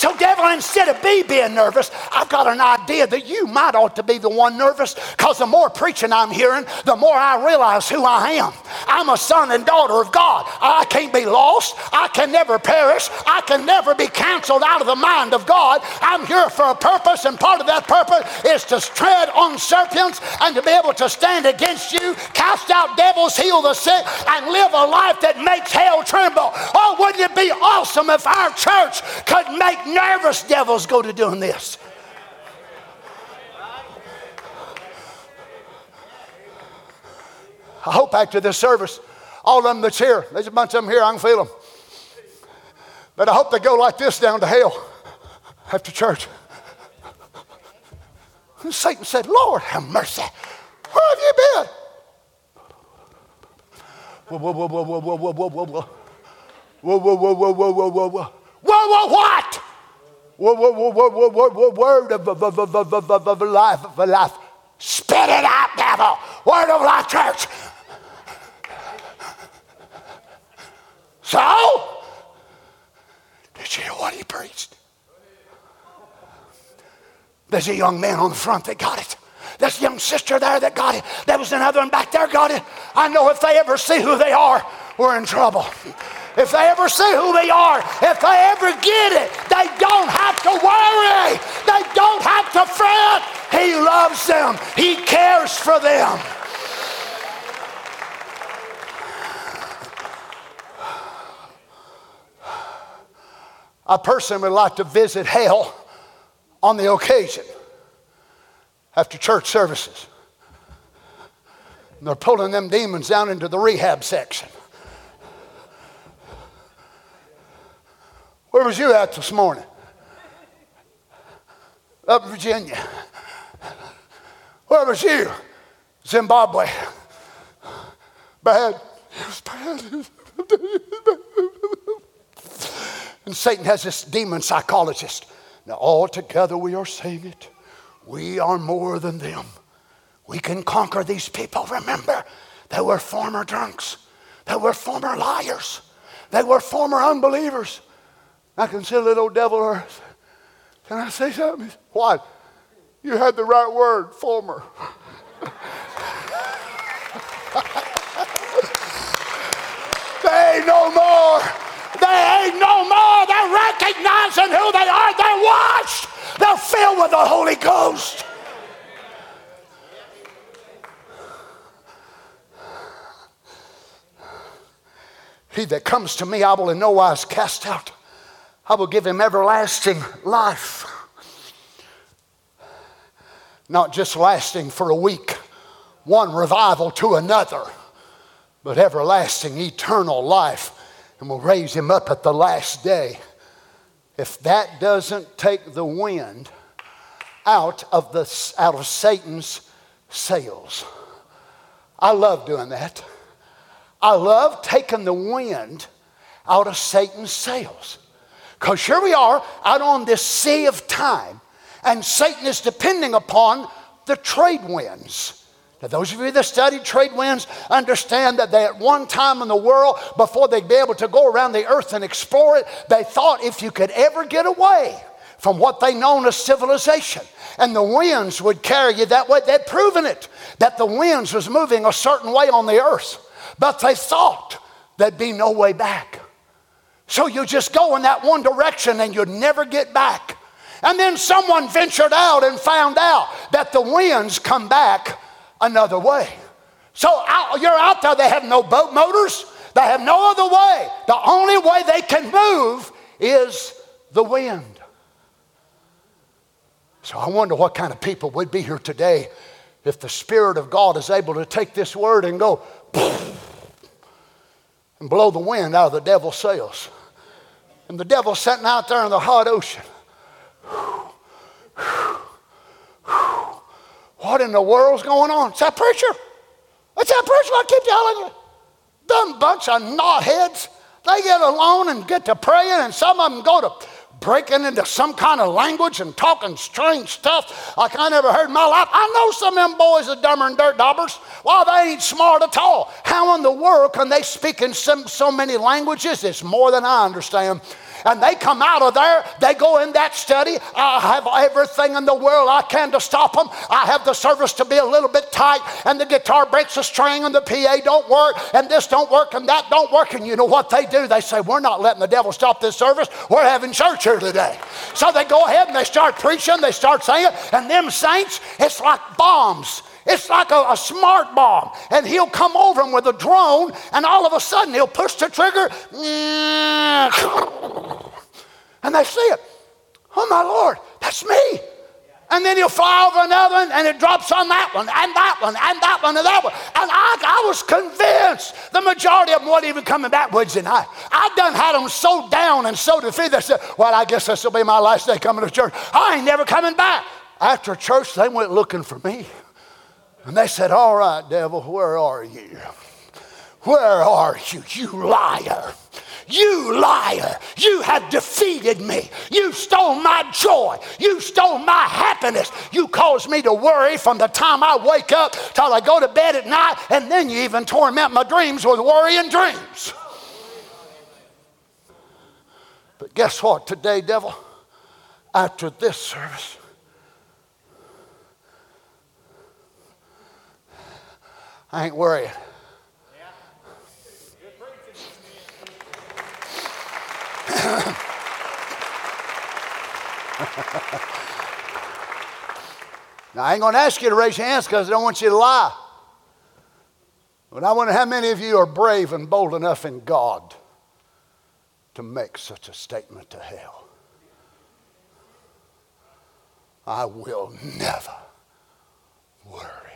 [SPEAKER 2] So, devil, instead of me being nervous, I've got an idea that you might ought to be the one nervous because the more preaching I'm hearing, the more I realize who I am. I'm a son and daughter of God. I can't be lost. I can never perish. I can never be canceled out of the mind of God. I'm here for a purpose, and part of that purpose is to tread on serpents and to be able to stand against you, cast out devils, heal the sick, and live a life that makes hell tremble. Oh, wouldn't it be awesome if our church could make nervous devils go to doing this. I hope after this service, all of them that's here, there's a bunch of them here, I can feel them. But I hope they go like this down to hell after church. And Satan said, Lord, have mercy. Where have you been? Whoa, whoa, whoa, whoa, whoa, whoa, whoa, whoa, whoa. Whoa, whoa, whoa, whoa, whoa, whoa, whoa, whoa. Whoa, whoa, what? Word of, life, of life. Spit it out, devil. Word of life, church. So, did you hear what he preached? There's a young man on the front that got it. There's a young sister there that got it. There was another one back there got it. I know if they ever see who they are, we're in trouble. If they ever see who they are, if they ever get it, they don't have to worry. They don't have to fret. He loves them, He cares for them. A person would like to visit hell on the occasion after church services. And they're pulling them demons down into the rehab section. Where was you at this morning? Up in Virginia. Where was you? Zimbabwe. Bad. Was bad. and Satan has this demon psychologist. Now, all together we are saying it. We are more than them. We can conquer these people. Remember, they were former drunks, they were former liars, they were former unbelievers. I can see a little devil earth. Can I say something? What? You had the right word, former. *laughs* they ain't no more. They ain't no more. They're recognizing who they are. They're washed. They're filled with the Holy Ghost. He that comes to me, I will in no wise cast out. I will give him everlasting life. Not just lasting for a week, one revival to another, but everlasting, eternal life, and we'll raise him up at the last day. If that doesn't take the wind out of, the, out of Satan's sails, I love doing that. I love taking the wind out of Satan's sails. Because here we are out on this sea of time, and Satan is depending upon the trade winds. Now, those of you that studied trade winds understand that they, at one time in the world, before they'd be able to go around the earth and explore it, they thought if you could ever get away from what they known as civilization, and the winds would carry you that way, they'd proven it, that the winds was moving a certain way on the earth. But they thought there'd be no way back. So you just go in that one direction and you'd never get back. And then someone ventured out and found out that the winds come back another way. So out, you're out there, they have no boat motors, they have no other way. The only way they can move is the wind. So I wonder what kind of people would be here today if the Spirit of God is able to take this word and go *laughs* and blow the wind out of the devil's sails and the devil's sitting out there in the hot ocean. What in the world's going on? It's that preacher. It's that preacher, I keep telling you. Dumb bunch of knotheads. They get alone and get to praying, and some of them go to breaking into some kind of language and talking strange stuff like I never heard in my life. I know some of them boys are dumber than dirt daubers. Well, they ain't smart at all. How in the world can they speak in some, so many languages? It's more than I understand and they come out of there, they go in that study. I have everything in the world I can to stop them. I have the service to be a little bit tight, and the guitar breaks a string, and the PA don't work, and this don't work, and that don't work. And you know what they do? They say, We're not letting the devil stop this service. We're having church here today. So they go ahead and they start preaching, they start saying, and them saints, it's like bombs. It's like a, a, smart bomb. And he'll come over them with a drone, and all of a sudden he'll push the trigger. *laughs* And they see it. Oh, my Lord, that's me. And then he'll fly over another one and it drops on that one and that one and that one and that one. And I, I was convinced the majority of them wasn't even coming back Wednesday night. I done had them so down and so defeated. They said, Well, I guess this will be my last day coming to church. I ain't never coming back. After church, they went looking for me. And they said, All right, devil, where are you? Where are you, you liar? You liar. You have defeated me. You stole my joy. You stole my happiness. You caused me to worry from the time I wake up till I go to bed at night, and then you even torment my dreams with worrying dreams. But guess what today, devil? After this service, I ain't worried. *coughs* now, I ain't going to ask you to raise your hands because I don't want you to lie. But I wonder how many of you are brave and bold enough in God to make such a statement to hell. I will never worry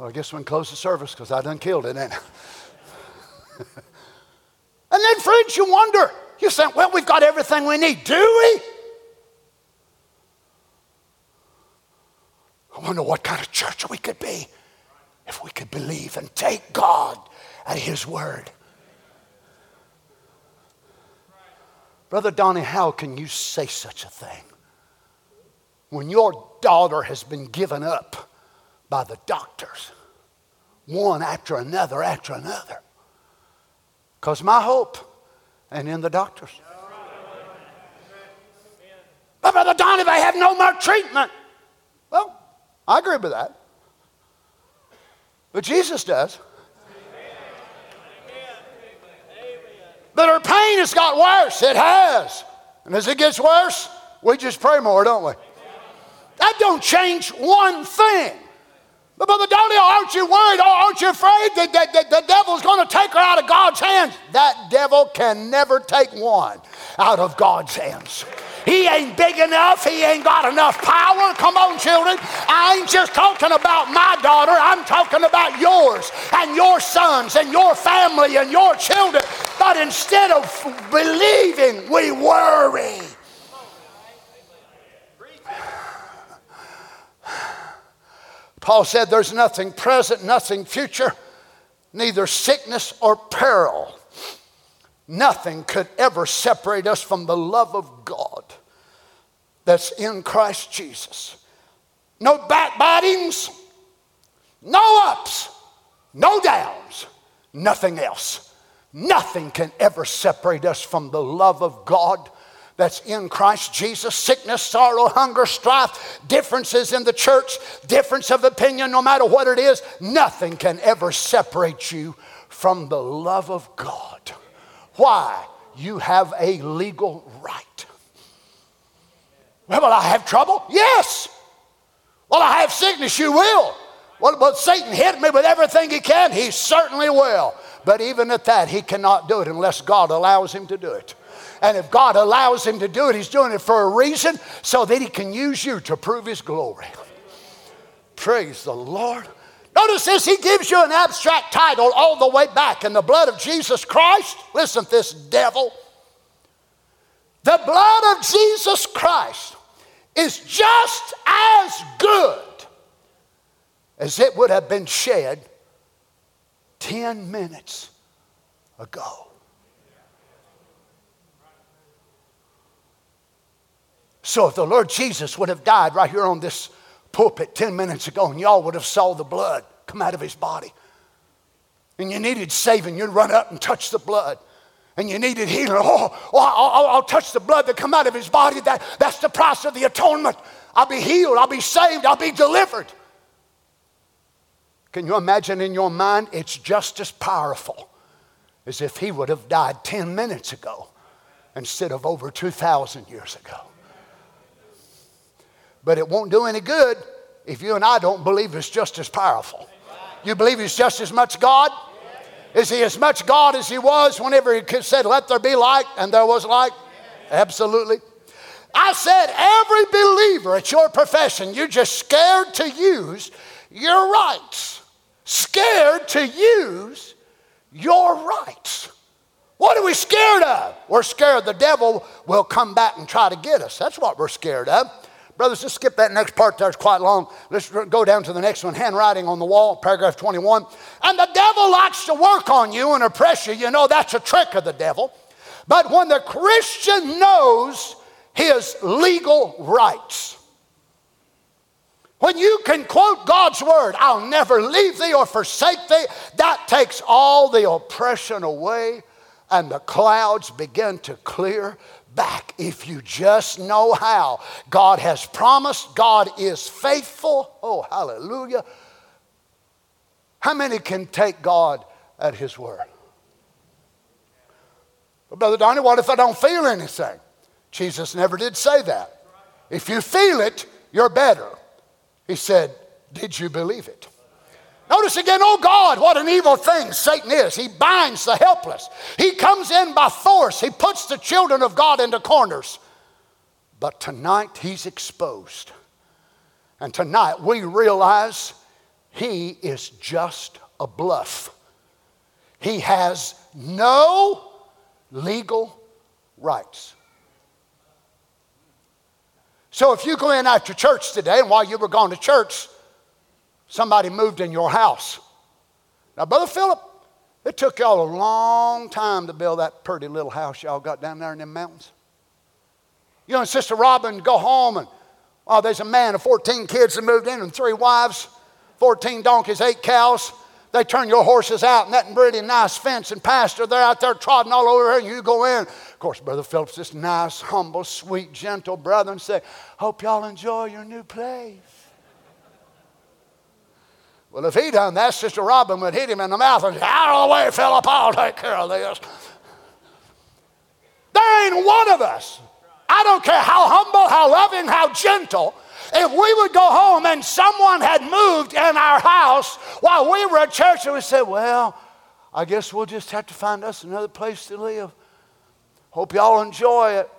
[SPEAKER 2] Well, I guess we can close the service because I done killed it, ain't I? *laughs* and then, friends, you wonder. You say, well, we've got everything we need. Do we? I wonder what kind of church we could be if we could believe and take God at His word. Brother Donny, how can you say such a thing when your daughter has been given up by the doctors, one after another after another? Because my hope and in the doctors. But Brother Donny, they have no more treatment. Well, I agree with that. But Jesus does. But her pain has got worse. It has. And as it gets worse, we just pray more, don't we? That don't change one thing. But Brother Donny, aren't you worried? Aren't you afraid that, that, that the devil's going to take her out of God's hands? That devil can never take one out of God's hands. He ain't big enough. He ain't got enough power. Come on, children. I ain't just talking about my daughter. I'm talking about yours and your sons and your family and your children. But instead of believing, we worry. Paul said, There's nothing present, nothing future, neither sickness or peril. Nothing could ever separate us from the love of God that's in Christ Jesus. No backbitings, no ups, no downs, nothing else. Nothing can ever separate us from the love of God that's in Christ Jesus. Sickness, sorrow, hunger, strife, differences in the church, difference of opinion, no matter what it is, nothing can ever separate you from the love of God. Why? You have a legal right. Well, will I have trouble? Yes. Well, I have sickness? You will. Well, but Satan hit me with everything he can? He certainly will. But even at that, he cannot do it unless God allows him to do it. And if God allows him to do it, he's doing it for a reason so that he can use you to prove his glory. Praise the Lord. Notice this, he gives you an abstract title all the way back in the blood of Jesus Christ. Listen to this, devil. The blood of Jesus Christ is just as good as it would have been shed 10 minutes ago. So if the Lord Jesus would have died right here on this pulpit 10 minutes ago and y'all would have saw the blood come out of his body and you needed saving, you'd run up and touch the blood and you needed healing. Oh, oh I'll, I'll, touch the blood that come out of his body. That, that's the price of the atonement. I'll be healed. I'll be saved. I'll be delivered. Can you imagine in your mind? It's just as powerful as if he would have died 10 minutes ago instead of over 2,000 years ago. But it won't do any good if you and I don't believe it's just as powerful. You believe he's just as much God? Is he as much God as he was whenever he said, Let there be light, and there was light? Absolutely. I said, every believer at your profession, you're just scared to use your rights. Scared to use your rights. What are we scared of? We're scared the devil will come back and try to get us. That's what we're scared of. Brothers, just skip that next part That's quite long. Let's go down to the next one. Handwriting on the wall, paragraph 21. And the devil likes to work on you and oppress you. You know, that's a trick of the devil. But when the Christian knows his legal rights, when you can quote God's word, I'll never leave thee or forsake thee, that takes all the oppression away and the clouds begin to clear back if you just know how. God has promised, God is faithful. Oh, hallelujah. How many can take God at His word? Well, Brother Donny, what if I don't feel anything? Jesus never did say that. If you feel it, you're better. He said, Did you believe it? Notice again, oh God, what an evil thing Satan is. He binds the helpless. He comes in by force. He puts the children of God into corners. But tonight he's exposed. And tonight we realize he is just a bluff. He has no legal rights. So if you go in after church today, and while you were going to church, somebody moved in your house. Now, Brother Philip, it took y'all a long time to build that pretty little house y'all got down there in them mountains. You and Sister Robin go home and, oh, there's a man of 14 kids that moved in and three wives, 14 donkeys, eight cows. They turn your horses out and that pretty nice fence and pasture. They're out there trotting all over here, and you go in. Of course, Brother Phillips, this nice, humble, sweet, gentle brother, and say, Hope y'all enjoy your new place. Well, if he done that, Sister Robin would hit him in the mouth and say, Out of the way, Philip, I'll take care of this. There ain't one of us. I don't care how humble, how loving, how gentle. If we would go home and someone had moved in our house while we were at church, and we said, Well, I guess we'll just have to find us another place to live. Hope y'all enjoy it.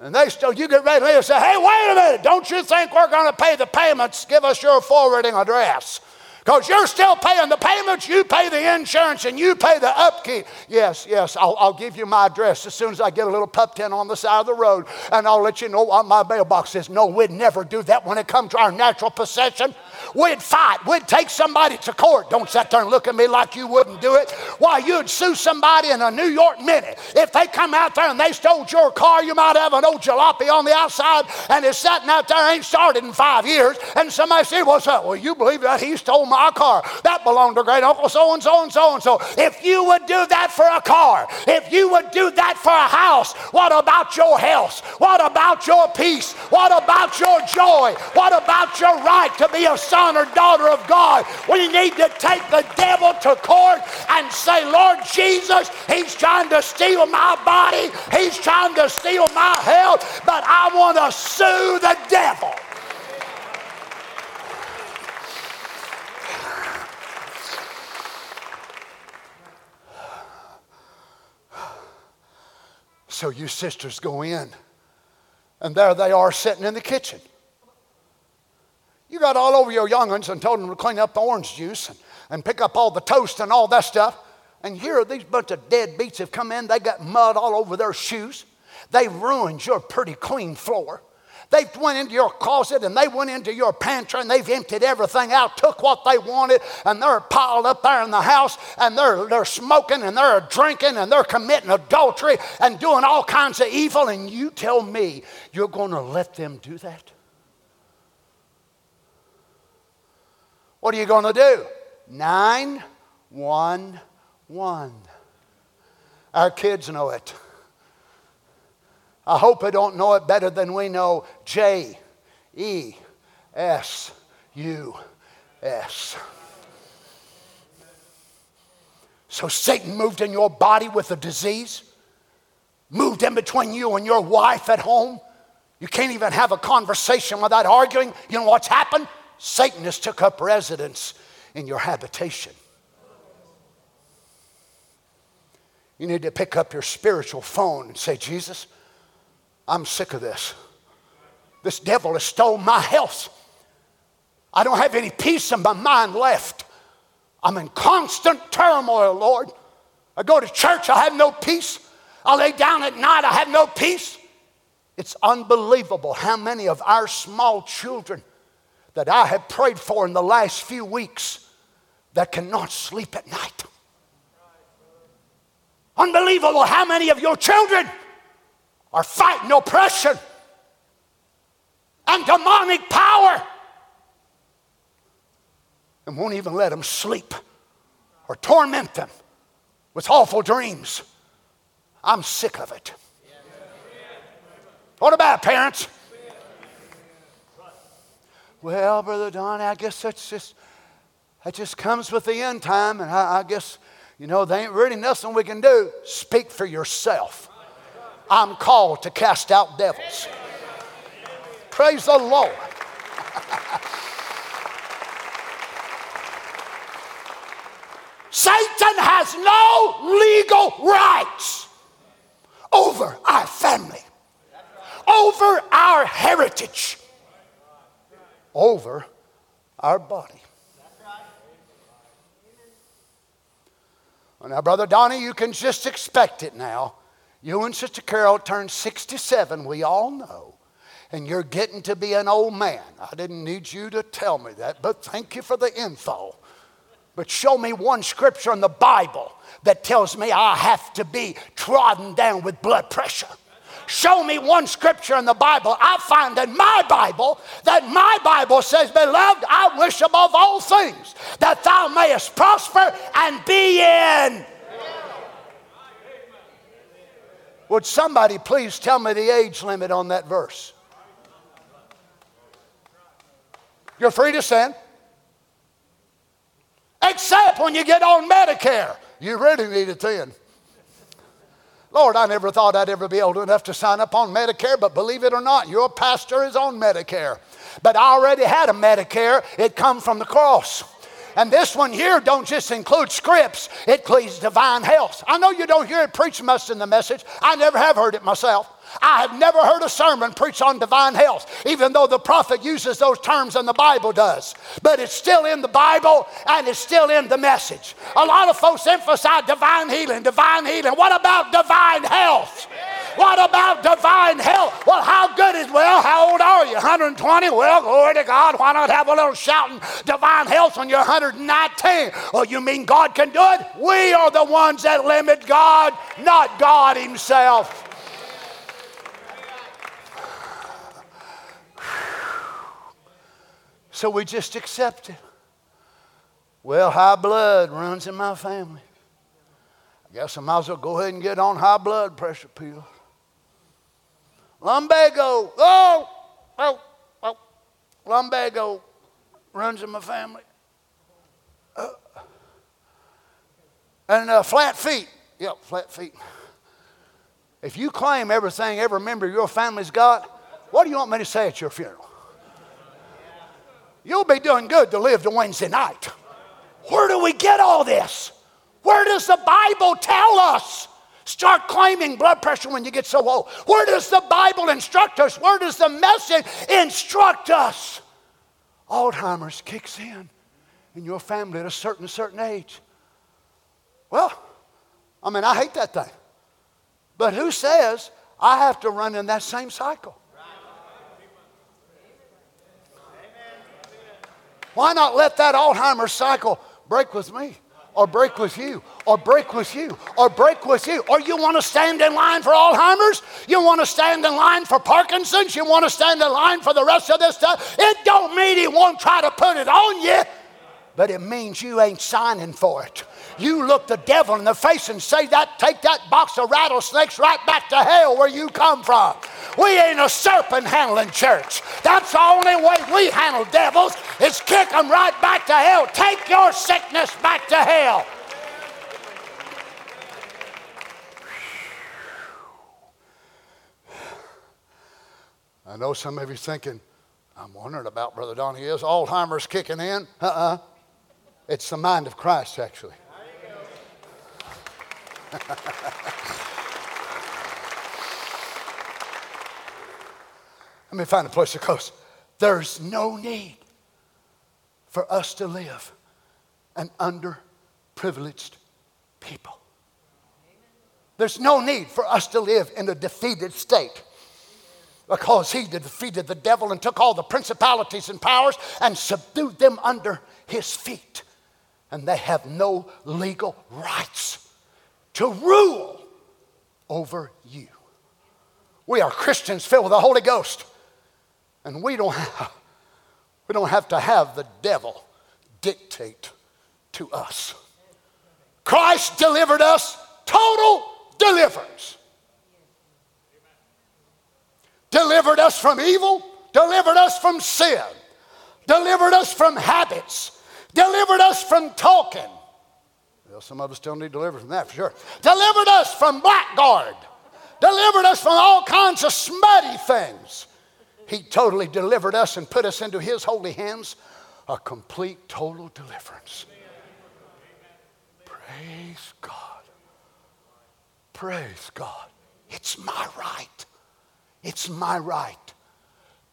[SPEAKER 2] And they still, you get ready to leave and say, Hey, wait a minute, don't you think we're going to pay the payments? Give us your forwarding address. Because you're still paying the payments, you pay the insurance, and you pay the upkeep. Yes, yes, I'll, I'll give you my address as soon as I get a little pup tent on the side of the road, and I'll let you know what my mailbox is. No, we'd never do that when it comes to our natural possession. We'd fight. We'd take somebody to court. Don't sit there and look at me like you wouldn't do it. Why, you'd sue somebody in a New York minute. If they come out there and they stole your car, you might have an old jalopy on the outside and it's sitting out there, ain't started in five years. And somebody said, What's up? Well, you believe that he stole my car. That belonged to great uncle so and so and so and so. If you would do that for a car, if you would do that for a house, what about your health? What about your peace? What about your joy? What about your right to be a son or daughter of God? We need to take the devil to court and say, Lord Jesus, he's trying to steal my body, he's trying to steal my health, but I want to sue the devil. So you sisters go in, and there they are sitting in the kitchen. You got all over your young'uns and told them to clean up the orange juice and, and pick up all the toast and all that stuff. And here these bunch of deadbeats have come in. They got mud all over their shoes. They've ruined your pretty clean floor. They've went into your closet and they went into your pantry and they've emptied everything out, took what they wanted, and they're piled up there in the house and they're, they're smoking and they're drinking and they're committing adultery and doing all kinds of evil. And you tell me you're going to let them do that? What are you going to do? 911. Our kids know it. I hope they don't know it better than we know J E S U S. So Satan moved in your body with a disease, moved in between you and your wife at home. You can't even have a conversation without arguing. You know what's happened? Satan has took up residence in your habitation. You need to pick up your spiritual phone and say, Jesus, I'm sick of this. This devil has stolen my health. I don't have any peace in my mind left. I'm in constant turmoil, Lord. I go to church, I have no peace. I lay down at night, I have no peace. It's unbelievable how many of our small children that I have prayed for in the last few weeks that cannot sleep at night. Unbelievable how many of your children are fighting oppression and demonic power and won't even let them sleep or torment them with awful dreams. I'm sick of it. What about parents? Well, Brother Don, I guess that's just that just comes with the end time, and I, I guess you know there ain't really nothing we can do. Speak for yourself. I'm called to cast out devils. Praise the Lord. *laughs* Satan has no legal rights over our family, over our heritage, over our body. Well, now, Brother Donny, you can just expect it now. You and Sister Carol turned 67, we all know, and you're getting to be an old man. I didn't need you to tell me that, but thank you for the info. But show me one scripture in the Bible that tells me I have to be trodden down with blood pressure. Show me one scripture in the Bible. I find in my Bible that my Bible says, Beloved, I wish above all things that thou mayest prosper and be in. Would somebody please tell me the age limit on that verse? You're free to sin. Except when you get on Medicare. You really need a then. Lord, I never thought I'd ever be old enough to sign up on Medicare, but believe it or not, your pastor is on Medicare. But I already had a Medicare, it come from the cross. And this one here don't just include scripts, it includes divine health. I know you don't hear it preached much in the message. I never have heard it myself. I have never heard a sermon preach on divine health, even though the prophet uses those terms and the Bible does. But it's still in the Bible and it's still in the message. A lot of folks emphasize divine healing, divine healing. What about divine health? What about divine health? Well, how good is, well, how old are you? 120? Well, glory to God. Why not have a little shouting divine health when you're 119? Oh, you mean God can do it? We are the ones that limit God, not God Himself. So we just accept it. Well, high blood runs in my family. I guess I might as well go ahead and get on high blood pressure pills. Lumbago, oh, oh, oh, lumbago runs in my family. Uh, and uh, flat feet, yep, flat feet. If you claim everything every member of your family's got, what do you want me to say at your funeral? You'll be doing good to live to Wednesday night. Where do we get all this? Where does the Bible tell us? Start claiming blood pressure when you get so old. Where does the Bible instruct us? Where does the message instruct us? Alzheimer's kicks in in your family at a certain certain age. Well, I mean, I hate that thing. But who says I have to run in that same cycle? Why not let that Alzheimer's cycle break with me? Or break with you, or break with you, or break with you. Or you want to stand in line for Alzheimer's? You want to stand in line for Parkinson's? You want to stand in line for the rest of this stuff? It don't mean he won't try to put it on you, but it means you ain't signing for it you look the devil in the face and say that, take that box of rattlesnakes right back to hell where you come from. We ain't a serpent handling church. That's the only way we handle devils is kick them right back to hell. Take your sickness back to hell. I know some of you thinking, I'm wondering about Brother Donny. Is Alzheimer's kicking in? Uh uh-uh. uh It's the mind of Christ, actually. *laughs* Let me find a place to close. There's no need for us to live an underprivileged people. There's no need for us to live in a defeated state because he defeated the devil and took all the principalities and powers and subdued them under his feet. And they have no legal rights to rule over you. We are Christians filled with the Holy Ghost, and we don't *laughs* have, we don't have to have the devil dictate to us. Christ delivered us total deliverance. Delivered us from evil, delivered us from sin, delivered us from habits, delivered us from talking, well, some of us still need deliverance from that for sure. Delivered us from blackguard. Delivered us from all kinds of smutty things. He totally delivered us and put us into His holy hands. A complete, total deliverance. Praise God. Praise God. It's my right. It's my right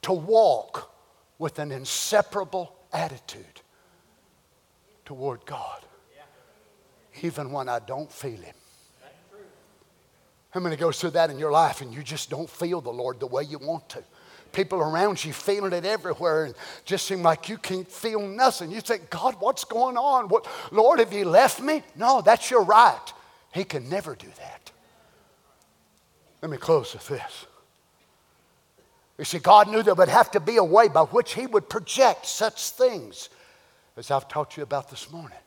[SPEAKER 2] to walk with an inseparable attitude toward God. even when I don't feel Him. How many goes through that in your life and you just don't feel the Lord the way you want to? People around you feeling it everywhere and just seem like you can't feel nothing. You think, God, what's going on? What, Lord, have you left me? No, that's your right. He can never do that. Let me close with this. You see, God knew there would have to be a way by which He would project such things as I've taught you about this morning.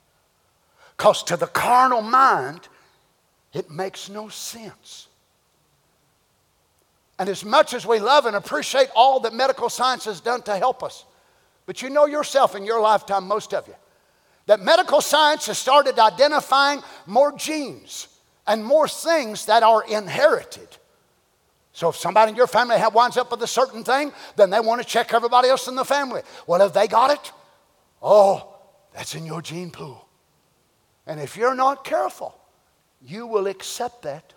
[SPEAKER 2] Because to the carnal mind, it makes no sense. And as much as we love and appreciate all that medical science has done to help us, but you know yourself in your lifetime, most of you, that medical science has started identifying more genes and more things that are inherited. So if somebody in your family winds up with a certain thing, then they want to check everybody else in the family. Well, have they got it? Oh, that's in your gene pool. And if you're not careful, you will accept that.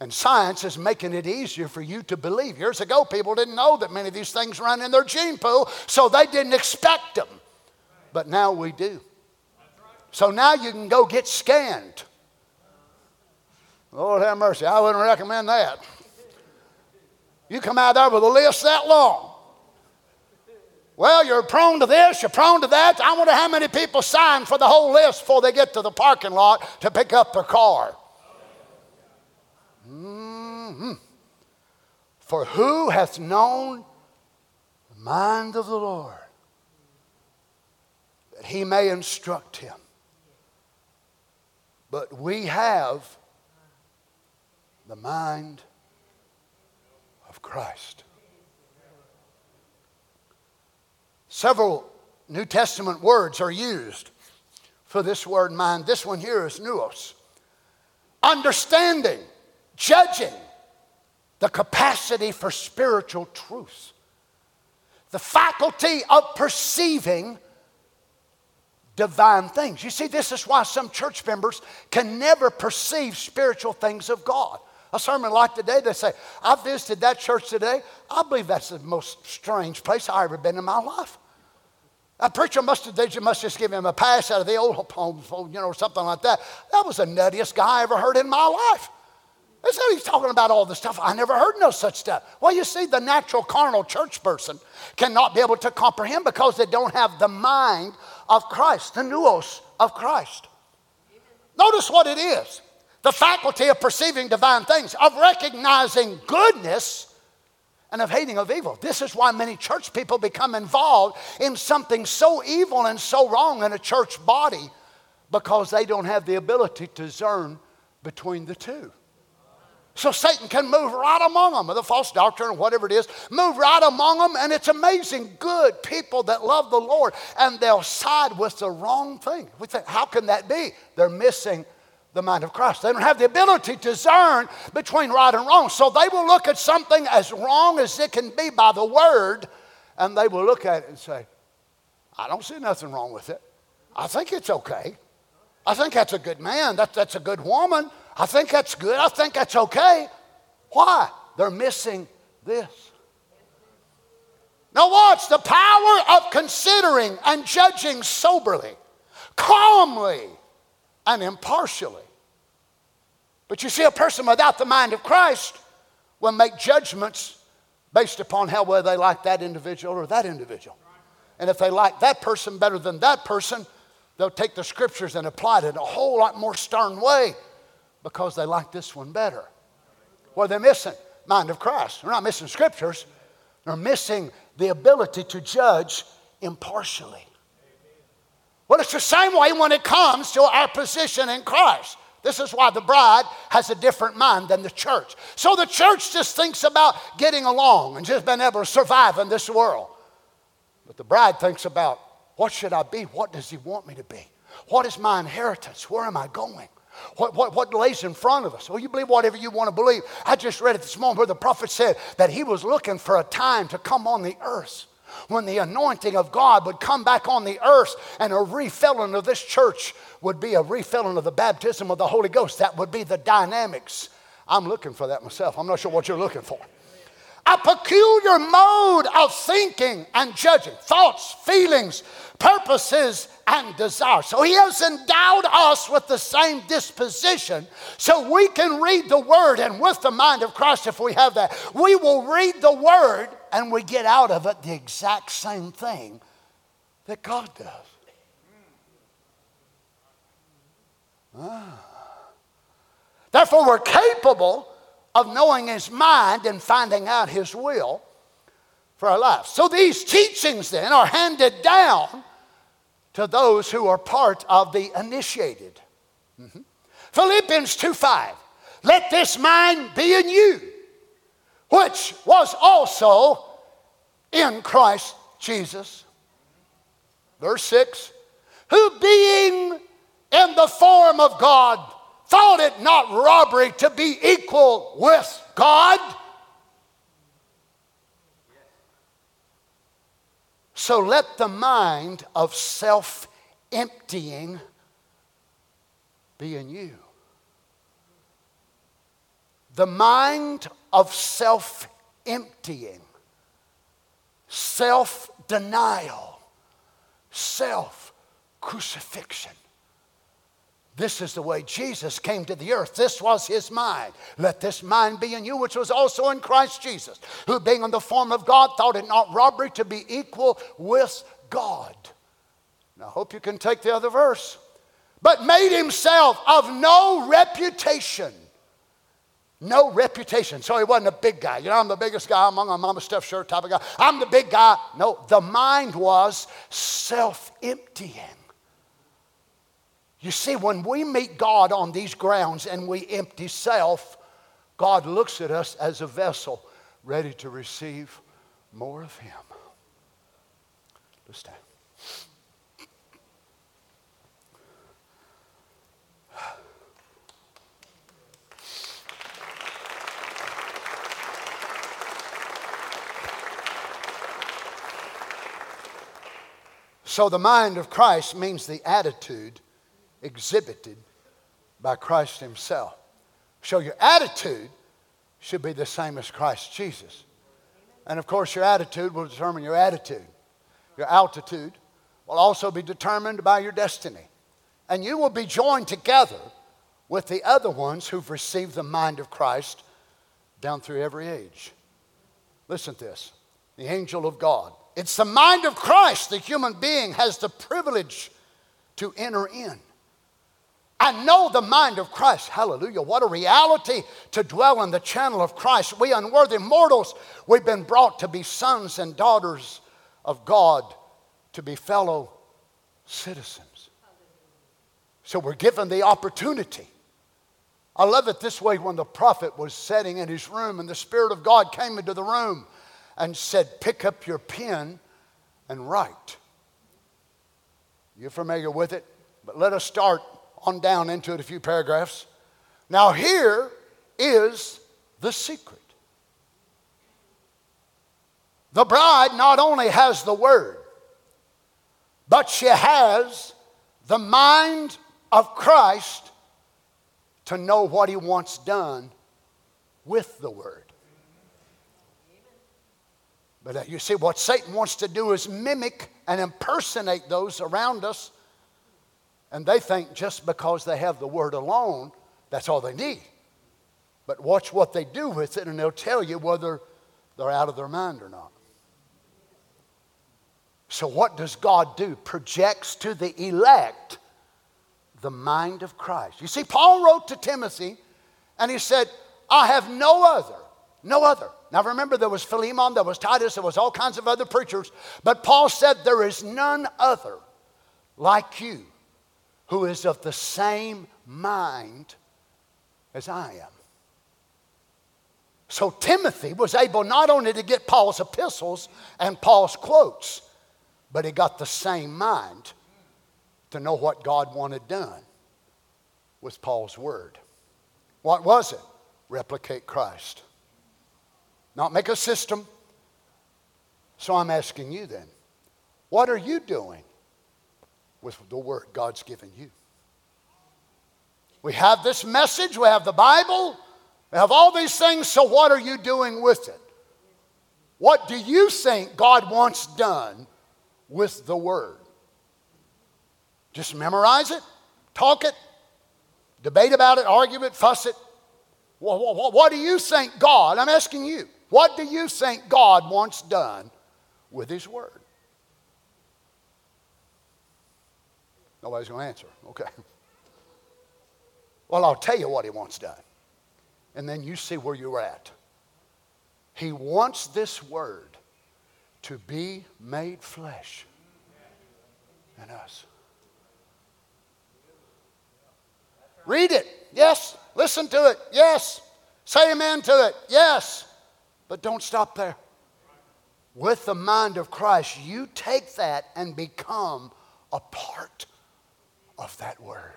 [SPEAKER 2] And science is making it easier for you to believe. Years ago, people didn't know that many of these things run in their gene pool, so they didn't expect them. But now we do. So now you can go get scanned. Lord have mercy, I wouldn't recommend that. You come out there with a list that long. Well, you're prone to this, you're prone to that. I wonder how many people sign for the whole list before they get to the parking lot to pick up their car. Mm-hmm. For who hath known the mind of the Lord that he may instruct him? But we have the mind of Christ. Several New Testament words are used for this word mind. This one here is nous. Understanding, judging, the capacity for spiritual truth, the faculty of perceiving divine things. You see, this is why some church members can never perceive spiritual things of God. A sermon like today, they say, I visited that church today. I believe that's the most strange place I've ever been in my life. A preacher must have, they must just give him a pass out of the old poems, you know, something like that. That was the nuttiest guy I ever heard in my life. That's how he's talking about all this stuff. I never heard no such stuff. Well, you see, the natural carnal church person cannot be able to comprehend because they don't have the mind of Christ, the nous of Christ. Notice what it is the faculty of perceiving divine things, of recognizing goodness and of hating of evil. This is why many church people become involved in something so evil and so wrong in a church body because they don't have the ability to discern between the two. So Satan can move right among them with a false doctrine or whatever it is, move right among them, and it's amazing good people that love the Lord, and they'll side with the wrong thing. We think, how can that be? They're missing the mind of Christ. They don't have the ability to discern between right and wrong. So they will look at something as wrong as it can be by the word, and they will look at it and say, I don't see nothing wrong with it. I think it's okay. I think that's a good man. That, that's a good woman. I think that's good. I think that's okay. Why? They're missing this. Now, watch the power of considering and judging soberly, calmly, and impartially. But you see, a person without the mind of Christ will make judgments based upon how well they like that individual or that individual. And if they like that person better than that person, they'll take the scriptures and apply it in a whole lot more stern way because they like this one better. What are they missing? Mind of Christ. They're not missing scriptures, they're missing the ability to judge impartially. Well, it's the same way when it comes to our position in Christ. This is why the bride has a different mind than the church. So the church just thinks about getting along and just being able to survive in this world. But the bride thinks about what should I be? What does he want me to be? What is my inheritance? Where am I going? What, what, what lays in front of us? Well, you believe whatever you want to believe. I just read it this morning where the prophet said that he was looking for a time to come on the earth when the anointing of God would come back on the earth and a refilling of this church would be a refilling of the baptism of the Holy Ghost. That would be the dynamics. I'm looking for that myself. I'm not sure what you're looking for. a peculiar mode of thinking and judging, thoughts, feelings, purposes, and desires. So he has endowed us with the same disposition so we can read the word. And with the mind of Christ, if we have that, we will read the word and we get out of it the exact same thing that God does. Ah. Therefore, we're capable of knowing His mind and finding out His will for our lives. So these teachings then are handed down to those who are part of the initiated. Mm-hmm. Philippians 2 5. Let this mind be in you, which was also in Christ Jesus. Verse 6 Who being in the form of God, thought it not robbery to be equal with God. So let the mind of self emptying be in you. The mind of self emptying, self denial, self crucifixion. This is the way Jesus came to the earth. This was his mind. Let this mind be in you, which was also in Christ Jesus, who being in the form of God thought it not robbery to be equal with God. Now, I hope you can take the other verse. But made himself of no reputation. No reputation. So he wasn't a big guy. You know, I'm the biggest guy among them. I'm a shirt type of guy. I'm the big guy. No, the mind was self emptying. You see, when we meet God on these grounds and we empty self, God looks at us as a vessel ready to receive more of Him. Let's stand. So, the mind of Christ means the attitude exhibited by Christ Himself. So your attitude should be the same as Christ Jesus. And of course, your attitude will determine your attitude. Your altitude will also be determined by your destiny. And you will be joined together with the other ones who've received the mind of Christ down through every age. Listen to this the angel of God. It's the mind of Christ the human being has the privilege to enter in. I know the mind of Christ. Hallelujah. What a reality to dwell in the channel of Christ. We unworthy mortals, we've been brought to be sons and daughters of God, to be fellow citizens. So we're given the opportunity. I love it this way when the prophet was sitting in his room and the Spirit of God came into the room and said, Pick up your pen and write. You're familiar with it, but let us start on down into it a few paragraphs. Now, here is the secret. The bride not only has the word, but she has the mind of Christ to know what he wants done with the word. But uh, you see, what Satan wants to do is mimic and impersonate those around us and they think just because they have the word alone, that's all they need. But watch what they do with it, and they'll tell you whether they're out of their mind or not. So, what does God do? Projects to the elect the mind of Christ. You see, Paul wrote to Timothy, and he said, I have no other, no other. Now remember, there was Philemon, there was Titus, there was all kinds of other preachers, but Paul said, There is none other like you who is of the same mind as I am. So Timothy was able not only to get Paul's epistles and Paul's quotes, but he got the same mind to know what God wanted done with Paul's word. What was it? Replicate Christ. Not make a system. So I'm asking you then, what are you doing with the word God's given you. We have this message, we have the Bible, we have all these things, so what are you doing with it? What do you think God wants done with the Word? Just memorize it, talk it, debate about it, argue it, fuss it. What, what, what do you think God, I'm asking you, what do you think God wants done with His Word? Nobody's going to answer. Okay. Well, I'll tell you what He wants done. And then you see where you're at. He wants this Word to be made flesh in us. Read it. Yes. Listen to it. Yes. Say amen to it. Yes. But don't stop there. With the mind of Christ, you take that and become a part of that word.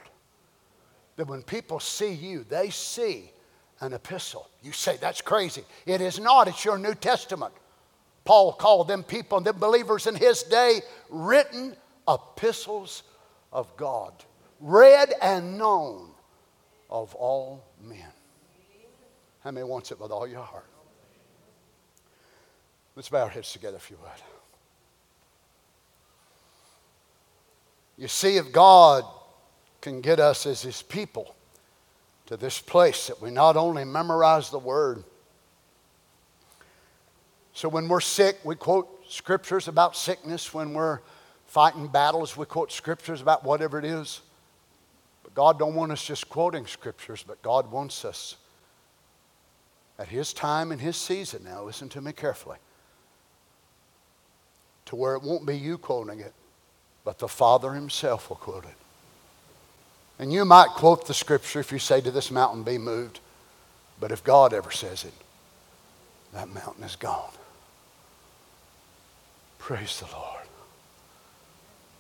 [SPEAKER 2] That when people see you, they see an epistle. You say, that's crazy. It is not, it's your New Testament. Paul called them people, and them believers in his day, written epistles of God, read and known of all men. How many wants it with all your heart? Let's bow our heads together if you would. You see, if God can get us as His people to this place that we not only memorize the Word, so when we're sick, we quote scriptures about sickness. When we're fighting battles, we quote scriptures about whatever it is. But God don't want us just quoting scriptures, but God wants us at His time and His season. Now, listen to me carefully. To where it won't be you quoting it, but the Father Himself will quote it. And you might quote the scripture if you say to this mountain, be moved. But if God ever says it, that mountain is gone. Praise the Lord.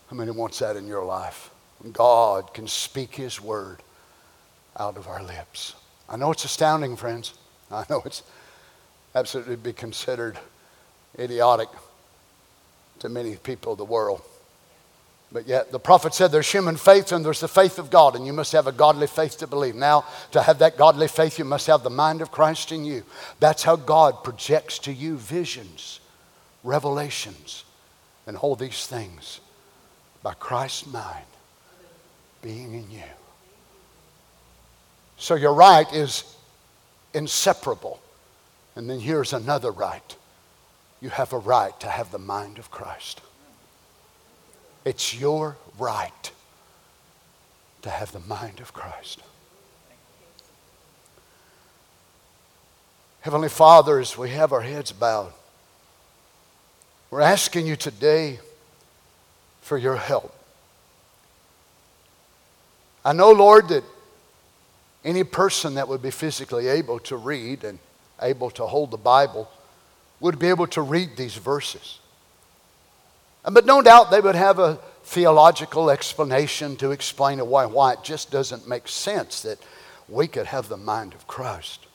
[SPEAKER 2] How many wants that in your life? God can speak His word out of our lips. I know it's astounding, friends. I know it's absolutely be considered idiotic to many people of the world. But yet, the prophet said there's human faith and there's the faith of God, and you must have a godly faith to believe. Now, to have that godly faith, you must have the mind of Christ in you. That's how God projects to you visions revelations, and all these things by Christ's mind being in you. So your right is inseparable. And then here's another right. You have a right to have the mind of Christ. It's your right to have the mind of Christ. Heavenly Father, as we have our heads bowed, we're asking you today for your help. I know, Lord, that any person that would be physically able to read and able to hold the Bible would be able to read these verses. But no doubt they would have a theological explanation to explain why, why it just doesn't make sense that we could have the mind of Christ.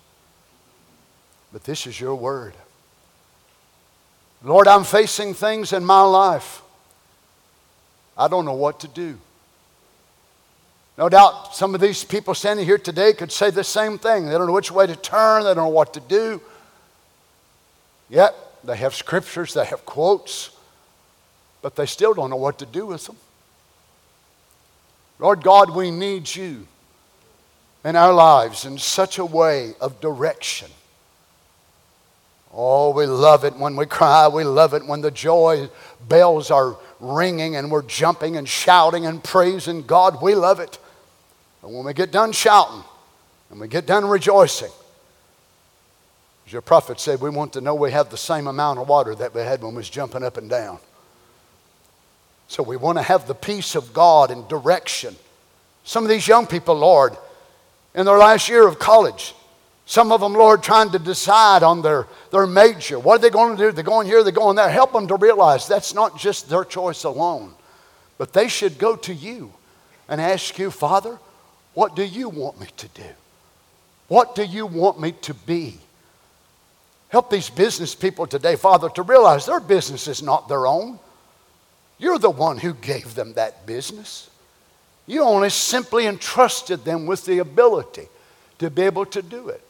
[SPEAKER 2] But this is your word. Lord, I'm facing things in my life. I don't know what to do. No doubt some of these people standing here today could say the same thing. They don't know which way to turn, they don't know what to do. Yet they have scriptures, they have quotes, but they still don't know what to do with them. Lord God, we need you in our lives in such a way of direction Oh, we love it when we cry. We love it when the joy bells are ringing and we're jumping and shouting and praising God. We love it. But when we get done shouting and we get done rejoicing, your prophet said, we want to know we have the same amount of water that we had when we was jumping up and down. So we want to have the peace of God and direction. Some of these young people, Lord, in their last year of college, some of them, Lord, trying to decide on their, their major. What are they going to do? They're going here, they're going there. Help them to realize that's not just their choice alone, but they should go to you and ask you, Father, what do you want me to do? What do you want me to be? Help these business people today, Father, to realize their business is not their own. You're the one who gave them that business. You only simply entrusted them with the ability to be able to do it.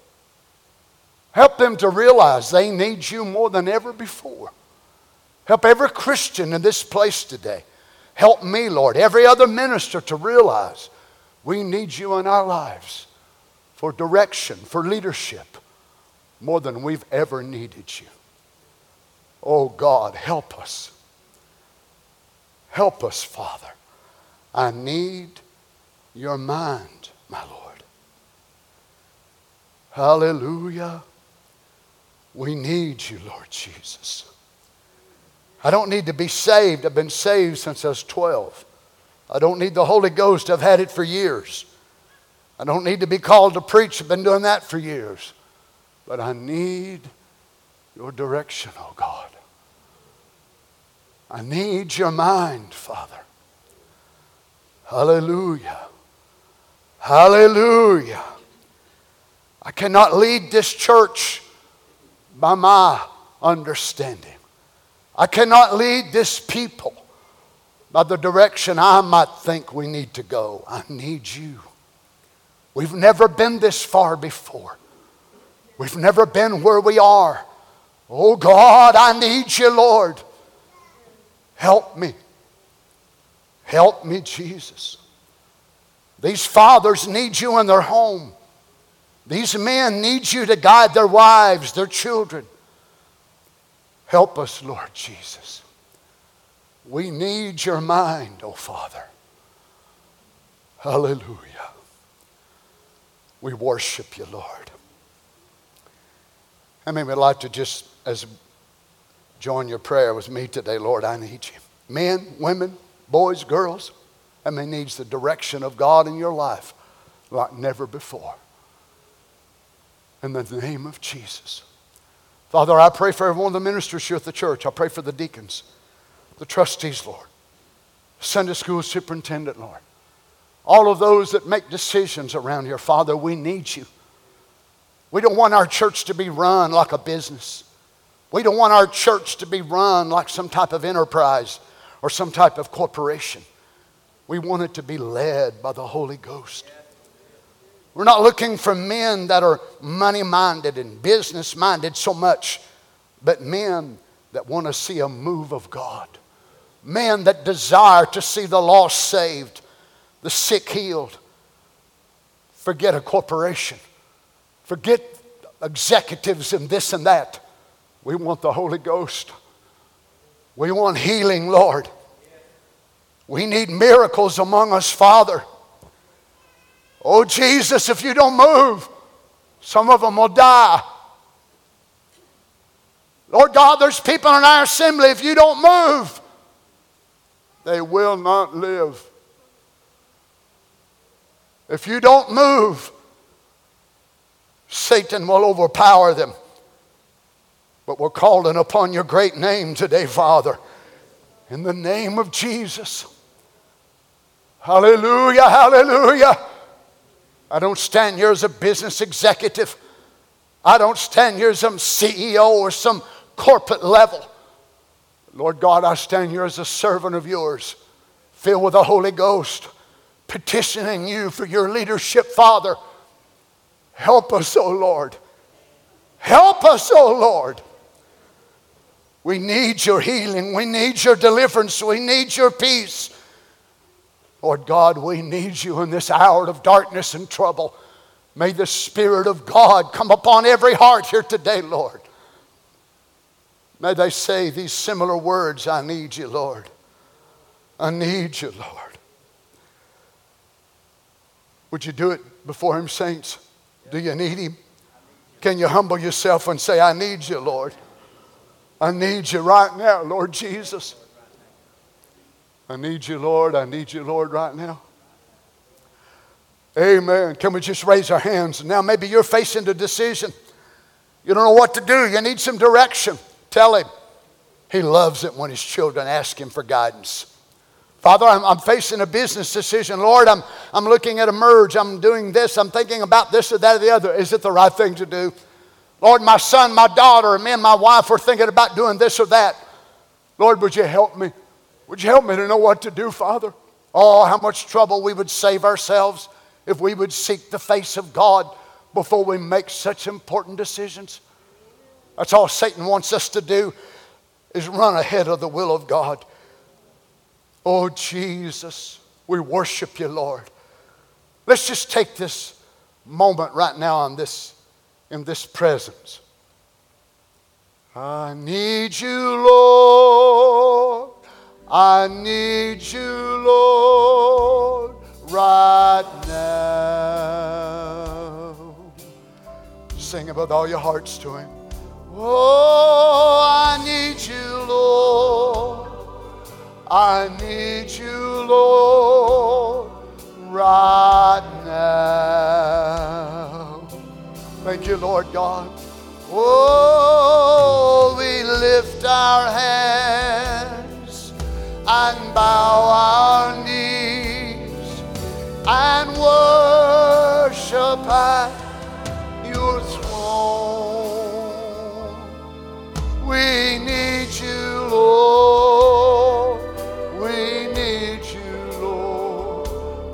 [SPEAKER 2] Help them to realize they need you more than ever before. Help every Christian in this place today. Help me, Lord, every other minister to realize we need you in our lives for direction, for leadership, more than we've ever needed you. Oh God, help us. Help us, Father. I need your mind, my Lord. Hallelujah. We need you, Lord Jesus. I don't need to be saved. I've been saved since I was 12. I don't need the Holy Ghost. I've had it for years. I don't need to be called to preach. I've been doing that for years. But I need your direction, oh God. I need your mind, Father. Hallelujah. Hallelujah. I cannot lead this church by my understanding. I cannot lead this people by the direction I might think we need to go. I need you. We've never been this far before. We've never been where we are. Oh God, I need you, Lord. Help me. Help me, Jesus. These fathers need you in their home. These men need you to guide their wives, their children. Help us, Lord Jesus. We need your mind, oh Father. Hallelujah. We worship you, Lord. I mean, we'd like to just, as join your prayer with me today, Lord, I need you. Men, women, boys, girls, I mean, needs the direction of God in your life like never before. In the name of Jesus. Father, I pray for every one of the ministers here at the church. I pray for the deacons, the trustees, Lord, Sunday school superintendent, Lord. All of those that make decisions around here, Father, we need you. We don't want our church to be run like a business. We don't want our church to be run like some type of enterprise or some type of corporation. We want it to be led by the Holy Ghost. We're not looking for men that are money minded and business minded so much, but men that want to see a move of God. Men that desire to see the lost saved, the sick healed. Forget a corporation, forget executives and this and that. We want the Holy Ghost. We want healing, Lord. We need miracles among us, Father. Oh, Jesus, if you don't move, some of them will die. Lord God, there's people in our assembly, if you don't move, they will not live. If you don't move, Satan will overpower them. But we're calling upon your great name today, Father, in the name of Jesus. Hallelujah, hallelujah. I don't stand here as a business executive. I don't stand here as some CEO or some corporate level. Lord God, I stand here as a servant of yours, filled with the Holy Ghost, petitioning you for your leadership, Father. Help us, O oh Lord. Help us, O oh Lord. We need your healing. We need your deliverance. We need your peace. Lord God, we need you in this hour of darkness and trouble. May the Spirit of God come upon every heart here today, Lord. May they say these similar words I need you, Lord. I need you, Lord. Would you do it before Him, saints? Do you need Him? Can you humble yourself and say, I need you, Lord? I need you right now, Lord Jesus. I need you, Lord. I need you, Lord, right now. Amen. Can we just raise our hands? Now, maybe you're facing a decision. You don't know what to do. You need some direction. Tell him. He loves it when his children ask him for guidance. Father, I'm, I'm, facing a business decision. Lord, I'm, I'm looking at a merge. I'm doing this. I'm thinking about this or that or the other. Is it the right thing to do? Lord, my son, my daughter, and me and my wife are thinking about doing this or that. Lord, would you help me? Would you help me to know what to do, Father? Oh, how much trouble we would save ourselves if we would seek the face of God before we make such important decisions. That's all Satan wants us to do is run ahead of the will of God. Oh, Jesus, we worship you, Lord. Let's just take this moment right now in this, in this presence. I need you, Lord. I need you, Lord, right now. Sing it with all your hearts to Him. Oh, I need you, Lord. I need you, Lord, right now. Thank you, Lord God. Oh, we lift our hands and bow our knees and worship at your throne. We need you, Lord.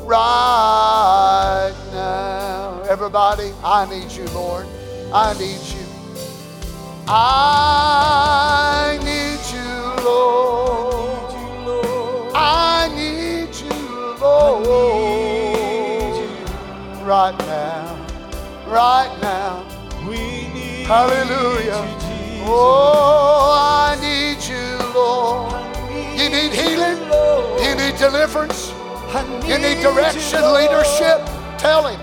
[SPEAKER 2] Right now. Everybody, I need you, Lord. I need you. I need you, Lord. I need you, Lord. Right now. Right now.
[SPEAKER 1] We need
[SPEAKER 2] Hallelujah. Oh, I need you, Lord. You need healing? You need deliverance? You need direction, leadership? Tell him.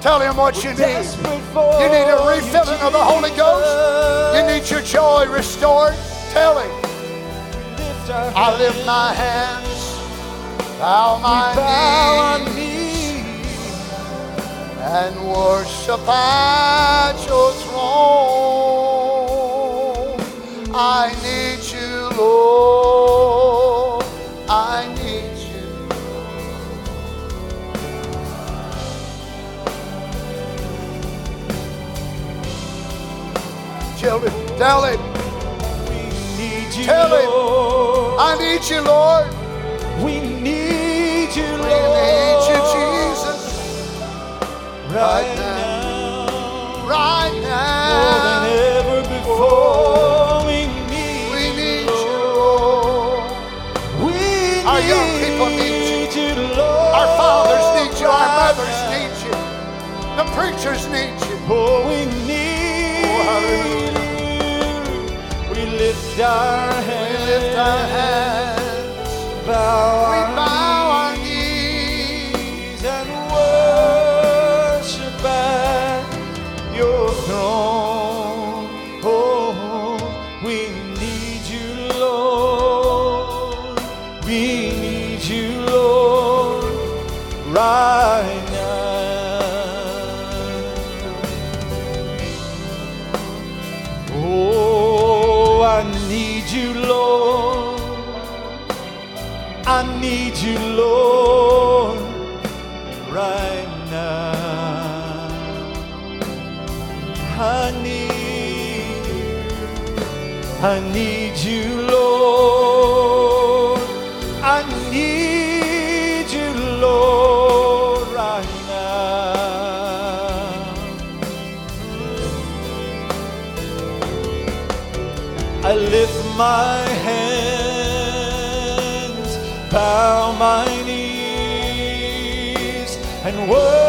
[SPEAKER 2] Tell him what you need. You need a refilling of the Holy Ghost. You need your joy restored. Tell him. I lift my hands, bow my
[SPEAKER 1] bow our
[SPEAKER 2] knees,
[SPEAKER 1] knees.
[SPEAKER 2] and worship at your throne. I need you, Lord. Tell him, tell him,
[SPEAKER 1] We need you,
[SPEAKER 2] Tell him. I need you, Lord.
[SPEAKER 1] We need you,
[SPEAKER 2] We
[SPEAKER 1] Lord.
[SPEAKER 2] need you, Jesus,
[SPEAKER 1] Right now.
[SPEAKER 2] right
[SPEAKER 1] More than ever before. We need
[SPEAKER 2] We need
[SPEAKER 1] you,
[SPEAKER 2] you,
[SPEAKER 1] Lord. We
[SPEAKER 2] Our young people need
[SPEAKER 1] you, Lord.
[SPEAKER 2] Our fathers need you. Our mothers need you. The preachers need you.
[SPEAKER 1] Oh, lift our hands. Bow I need you, Lord. I need you, Lord, right now. I lift my hands, bow my knees, and worship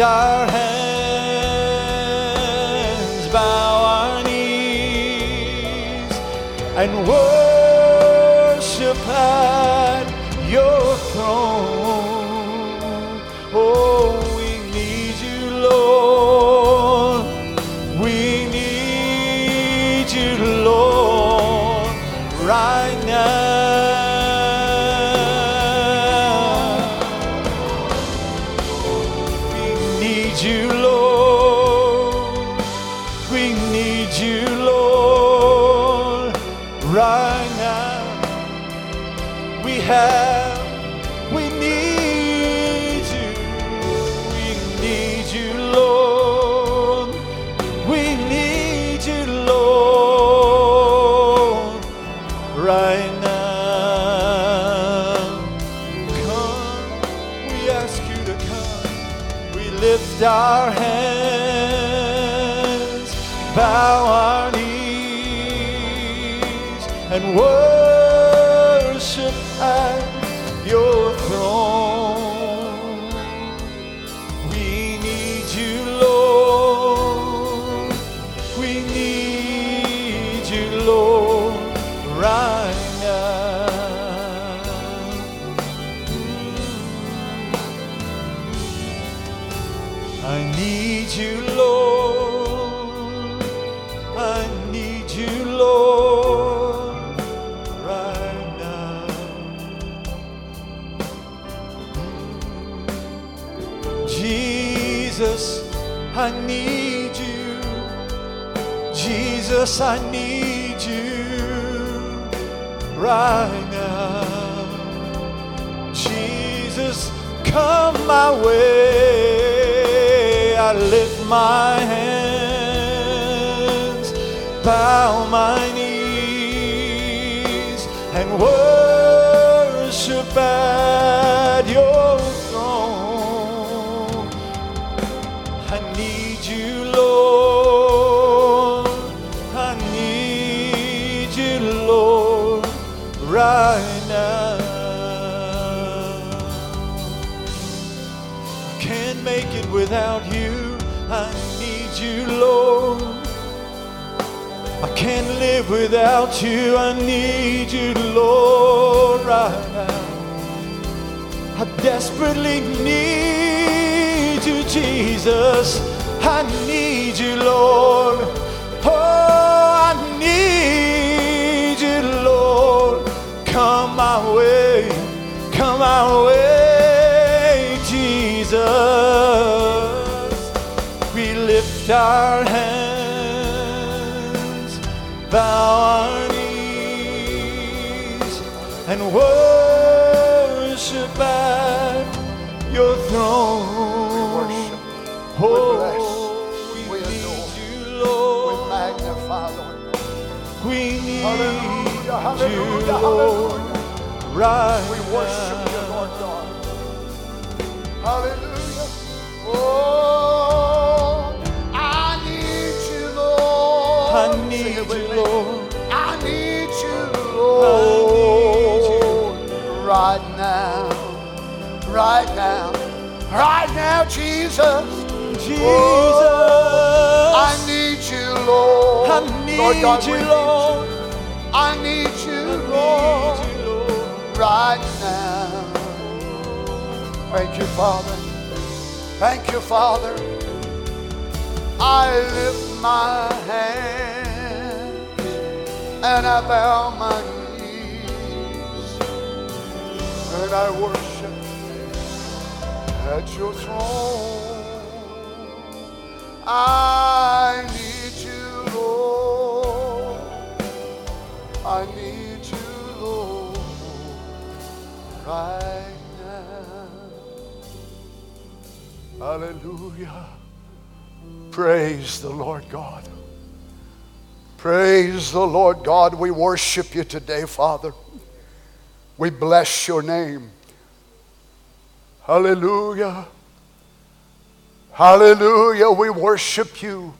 [SPEAKER 1] our and right now. Jesus, come my way. I lift my hands, bow my knees, and worship without you. I need you, Lord. I can't live without you. I need you, Lord, right now. I desperately need you, Jesus. I need you, Lord. Oh, I need you, Lord. Come my way, come my way, lift our hands, bow our knees, and worship at your throne.
[SPEAKER 2] We worship.
[SPEAKER 1] Oh,
[SPEAKER 2] bless.
[SPEAKER 1] we
[SPEAKER 2] We
[SPEAKER 1] need
[SPEAKER 2] adore.
[SPEAKER 1] you,
[SPEAKER 2] We
[SPEAKER 1] Lord.
[SPEAKER 2] magnify, Lord
[SPEAKER 1] We need
[SPEAKER 2] Hallelujah,
[SPEAKER 1] you,
[SPEAKER 2] hallelujah,
[SPEAKER 1] Lord.
[SPEAKER 2] hallelujah.
[SPEAKER 1] Right
[SPEAKER 2] need it with
[SPEAKER 1] you. Lord.
[SPEAKER 2] I need you, Lord. Right now. Right now. Right now, Jesus.
[SPEAKER 1] Jesus.
[SPEAKER 2] I need you, Lord.
[SPEAKER 1] I
[SPEAKER 2] Lord
[SPEAKER 1] need
[SPEAKER 2] God, we
[SPEAKER 1] you, Lord.
[SPEAKER 2] I need you,
[SPEAKER 1] I
[SPEAKER 2] Lord.
[SPEAKER 1] need you, Lord.
[SPEAKER 2] right now. Thank you, Father. Thank you, Father. I lift my hands and I bow my knees and I worship at your throne. I need you, Lord. I need you, Lord, right now. Hallelujah. Praise the Lord God. Praise the Lord God. We worship you today, Father. We bless your name. Hallelujah. Hallelujah. We worship you.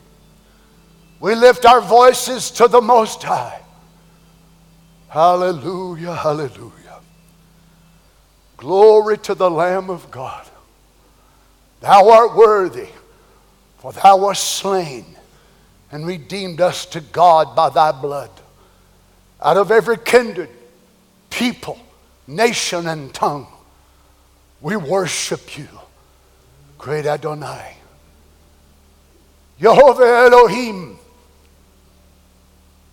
[SPEAKER 2] We lift our voices to the Most High. Hallelujah, hallelujah. Glory to the Lamb of God. Thou art worthy, for thou wast slain and redeemed us to God by thy blood. Out of every kindred, people, nation, and tongue. We worship you, great Adonai. Jehovah Elohim,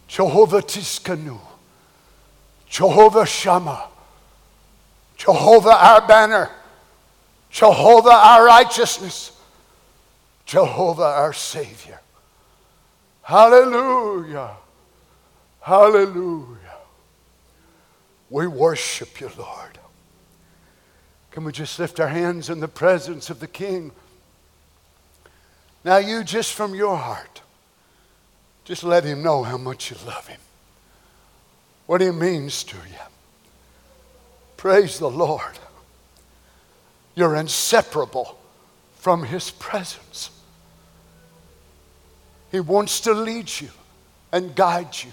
[SPEAKER 2] Jehovah Tsidkenu, Jehovah Shammah, Jehovah our banner, Jehovah our righteousness, Jehovah our Savior. Hallelujah. Hallelujah. We worship you, Lord. Can we just lift our hands in the presence of the King? Now, you just from your heart, just let him know how much you love him, what he means to you. Praise the Lord. You're inseparable from his presence. He wants to lead you and guide you.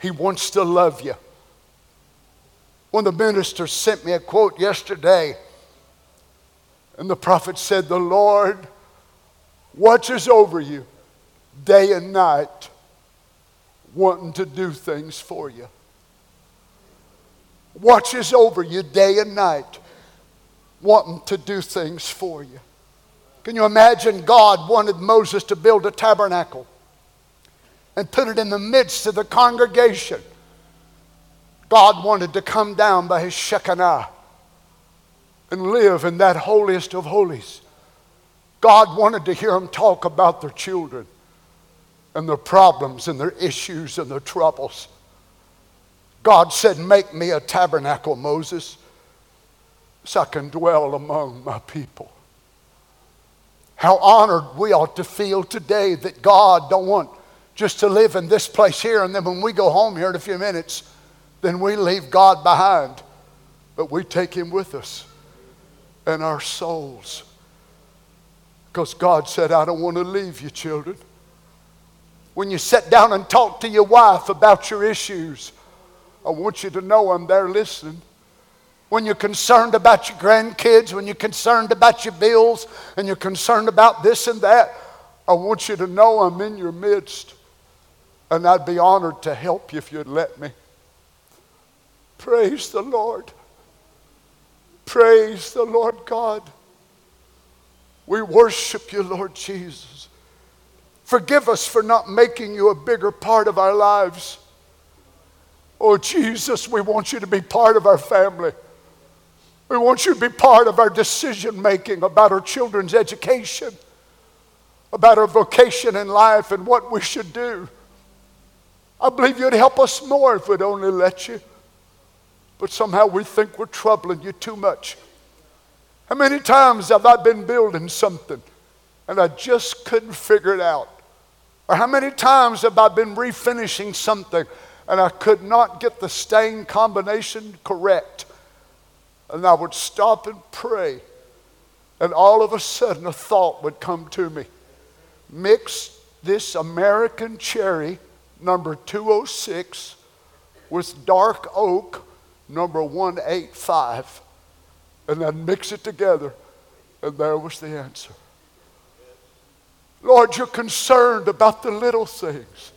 [SPEAKER 2] He wants to love you. Of the ministers sent me a quote yesterday, and the prophet said, The Lord watches over you day and night, wanting to do things for you. Watches over you day and night, wanting to do things for you. Can you imagine God wanted Moses to build a tabernacle and put it in the midst of the congregation? God wanted to come down by his Shekinah and live in that holiest of holies. God wanted to hear them talk about their children and their problems and their issues and their troubles. God said, Make me a tabernacle, Moses, so I can dwell among my people. How honored we ought to feel today that God don't want just to live in this place here, and then when we go home here in a few minutes, then we leave God behind, but we take Him with us and our souls. Because God said, I don't want to leave you, children. When you sit down and talk to your wife about your issues, I want you to know I'm there listening. When you're concerned about your grandkids, when you're concerned about your bills, and you're concerned about this and that, I want you to know I'm in your midst. And I'd be honored to help you if you'd let me. Praise the Lord. Praise the Lord God. We worship you, Lord Jesus. Forgive us for not making you a bigger part of our lives. Oh, Jesus, we want you to be part of our family. We want you to be part of our decision making about our children's education, about our vocation in life, and what we should do. I believe you'd help us more if we'd only let you. But somehow we think we're troubling you too much. How many times have I been building something and I just couldn't figure it out? Or how many times have I been refinishing something and I could not get the stain combination correct? And I would stop and pray, and all of a sudden a thought would come to me mix this American cherry number 206 with dark oak number 185 and then mix it together. And there was the answer. Lord, you're concerned about the little things.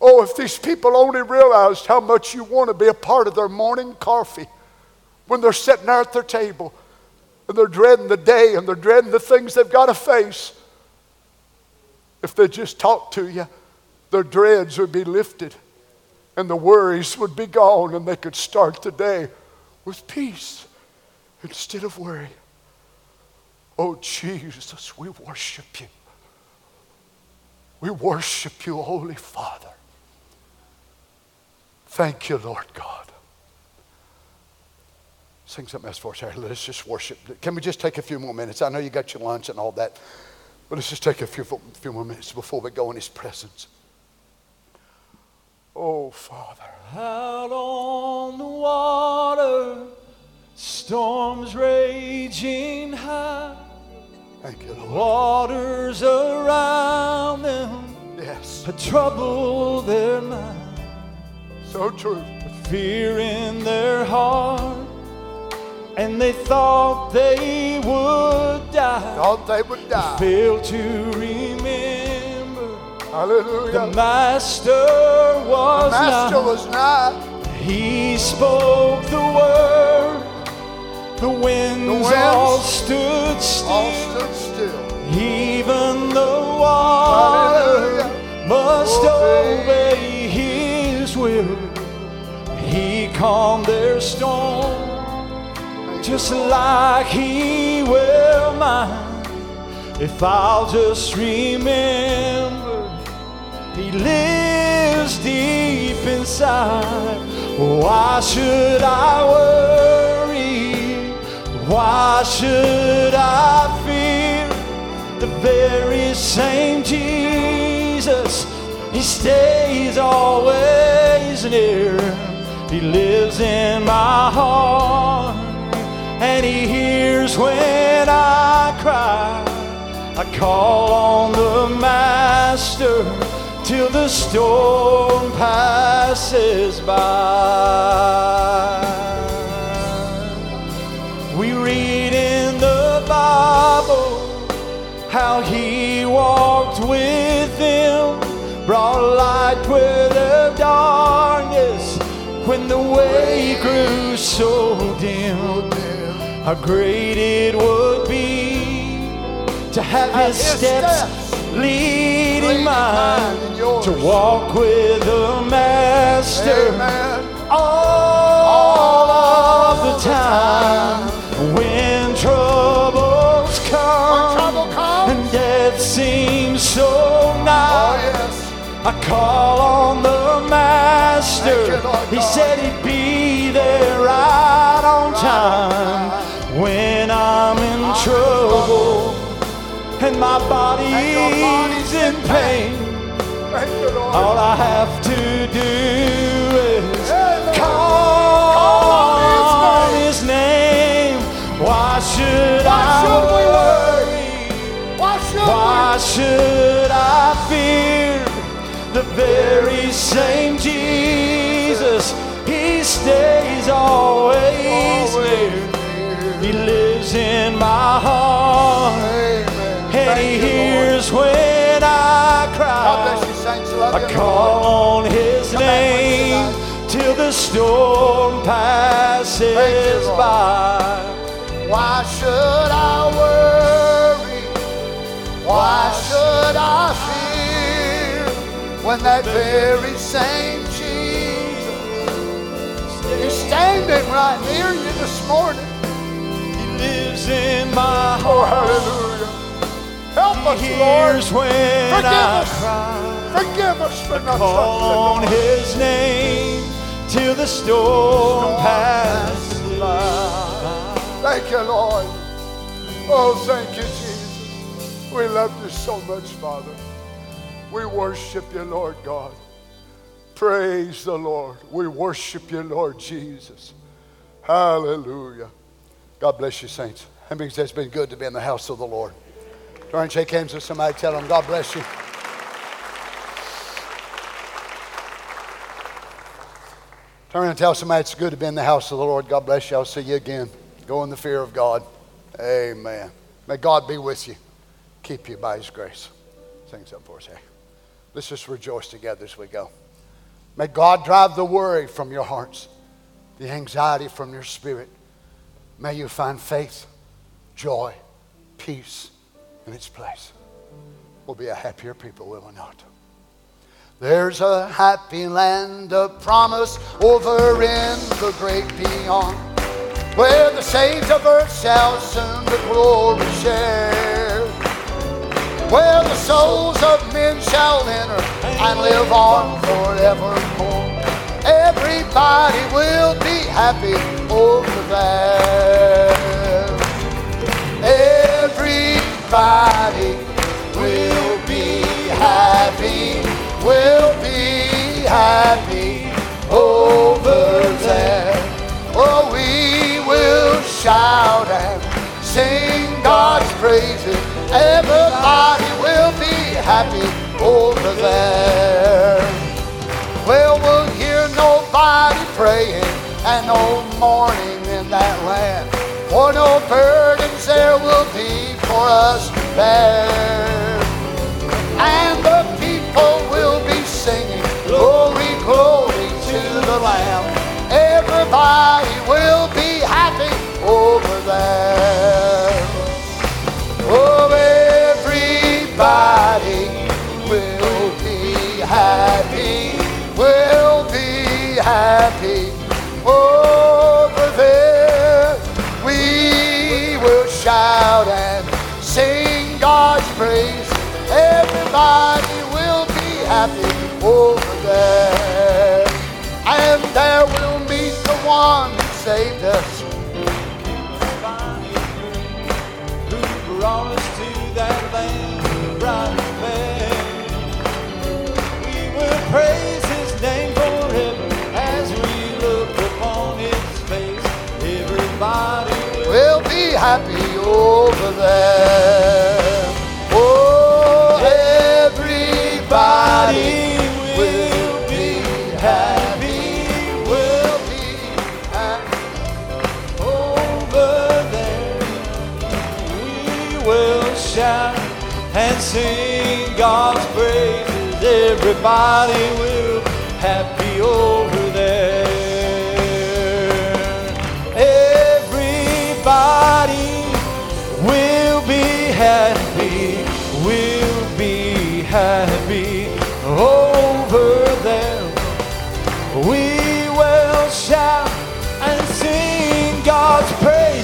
[SPEAKER 2] Oh, if these people only realized how much you want to be a part of their morning coffee when they're sitting there at their table and they're dreading the day and they're dreading the things they've got to face. If they just talk to you, their dreads would be lifted and the worries would be gone and they could start the day with peace instead of worry. Oh, Jesus, we worship you. We worship you, Holy Father. Thank you, Lord God. Sing something else for us, Harry. Let's just worship. Can we just take a few more minutes? I know you got your lunch and all that, but let's just take a few, few more minutes before we go in His presence. Oh, Father.
[SPEAKER 1] Out on the water Storms raging high.
[SPEAKER 2] Thank you, Lord.
[SPEAKER 1] Waters around them.
[SPEAKER 2] Yes.
[SPEAKER 1] But trouble their mind.
[SPEAKER 2] So true.
[SPEAKER 1] Fear in their heart. And they thought they would die.
[SPEAKER 2] Thought they would die.
[SPEAKER 1] Failed to remember.
[SPEAKER 2] Hallelujah.
[SPEAKER 1] The Master was
[SPEAKER 2] the Master
[SPEAKER 1] nigh.
[SPEAKER 2] was nigh.
[SPEAKER 1] He spoke the word, the winds,
[SPEAKER 2] winds
[SPEAKER 1] all stood still.
[SPEAKER 2] All stood still.
[SPEAKER 1] Even the water
[SPEAKER 2] Hallelujah.
[SPEAKER 1] must oh,
[SPEAKER 2] Obey.
[SPEAKER 1] obey His will. He calmed their storm just like He will mine. If I'll just remember, He lives deep inside. Why should I worry? Why should I fear? The very same Jesus, He stays always near. He lives in my heart, and He hears when I cry. I call on the Master till the storm passes by. We read in the Bible how he walked with them, brought light where the darkness, when the way grew so dim. How great it would be to have his steps,
[SPEAKER 2] steps
[SPEAKER 1] leading mine, to walk with the Master
[SPEAKER 2] Amen.
[SPEAKER 1] all of the time. When troubles come
[SPEAKER 2] trouble comes.
[SPEAKER 1] and death seems so
[SPEAKER 2] Oh,
[SPEAKER 1] nigh,
[SPEAKER 2] yes.
[SPEAKER 1] I call on the Master.
[SPEAKER 2] You,
[SPEAKER 1] he said he'd be there right on time when I'm in trouble and my body's in
[SPEAKER 2] in
[SPEAKER 1] pain.
[SPEAKER 2] Thank you, Lord.
[SPEAKER 1] All I have to do is call,
[SPEAKER 2] on His
[SPEAKER 1] name. Why should I worry?
[SPEAKER 2] Why should
[SPEAKER 1] Why should I fear the very same Jesus? He stays always near. He lives in my heart,
[SPEAKER 2] Amen.
[SPEAKER 1] and
[SPEAKER 2] Thank
[SPEAKER 1] He
[SPEAKER 2] you, Lord.
[SPEAKER 1] hears when I cry.
[SPEAKER 2] you,
[SPEAKER 1] I
[SPEAKER 2] you,
[SPEAKER 1] call on His
[SPEAKER 2] Come
[SPEAKER 1] name till the storm passes
[SPEAKER 2] you,
[SPEAKER 1] by.
[SPEAKER 2] Why should I worry? Why should I fear when that very same Jesus is standing right near you this morning?
[SPEAKER 1] Lives in my heart.
[SPEAKER 2] Oh, hallelujah. Help us,
[SPEAKER 1] He
[SPEAKER 2] Lord.
[SPEAKER 1] when
[SPEAKER 2] Forgive
[SPEAKER 1] I
[SPEAKER 2] us.
[SPEAKER 1] cry.
[SPEAKER 2] Forgive us for not
[SPEAKER 1] Call on. His name till the storm passes by.
[SPEAKER 2] Thank you, Lord. Oh, thank you, Jesus. We love you so much, Father. We worship you, Lord God. Praise the Lord. We worship you, Lord Jesus. Hallelujah. God bless you, saints. Many says it's been good to be in the house of the Lord? Turn and shake hands with somebody. Tell them, God bless you. Turn and tell somebody it's good to be in the house of the Lord. God bless you. I'll see you again. Go in the fear of God. Amen. May God be with you. Keep you by his grace. Sing something for us here. Let's just rejoice together as we go. May God drive the worry from your hearts, the anxiety from your spirit. May you find faith, joy, peace in its place. We'll be a happier people, will we not? There's a happy land of promise over in the great beyond, where the saints of earth shall soon the glory share, where the souls of men shall enter and live on forevermore. Everybody will be happy over Everybody will be happy, will be happy over there. Oh, we will shout and sing God's praises. Everybody will be happy over there. Well, we'll hear nobody praying and no mourning in that land. For no burdens there will be for us to bear. And the people will be singing, Glory, glory to the Lamb. Everybody will be happy over there. Oh, everybody will be happy, will be happy. Oh, the one who saved us.
[SPEAKER 1] Who brought us to that land of bright. We will praise his name forever as we look upon his face. Everybody will
[SPEAKER 2] be happy over there.
[SPEAKER 1] Sing God's praises. Everybody will be happy over there. Everybody will be happy. Will be happy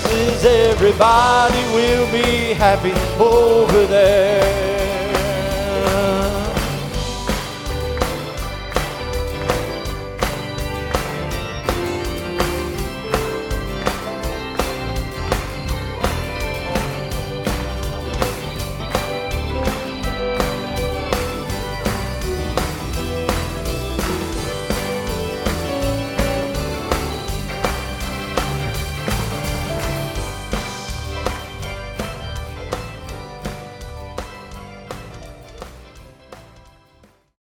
[SPEAKER 1] praises. Everybody will be happy over there.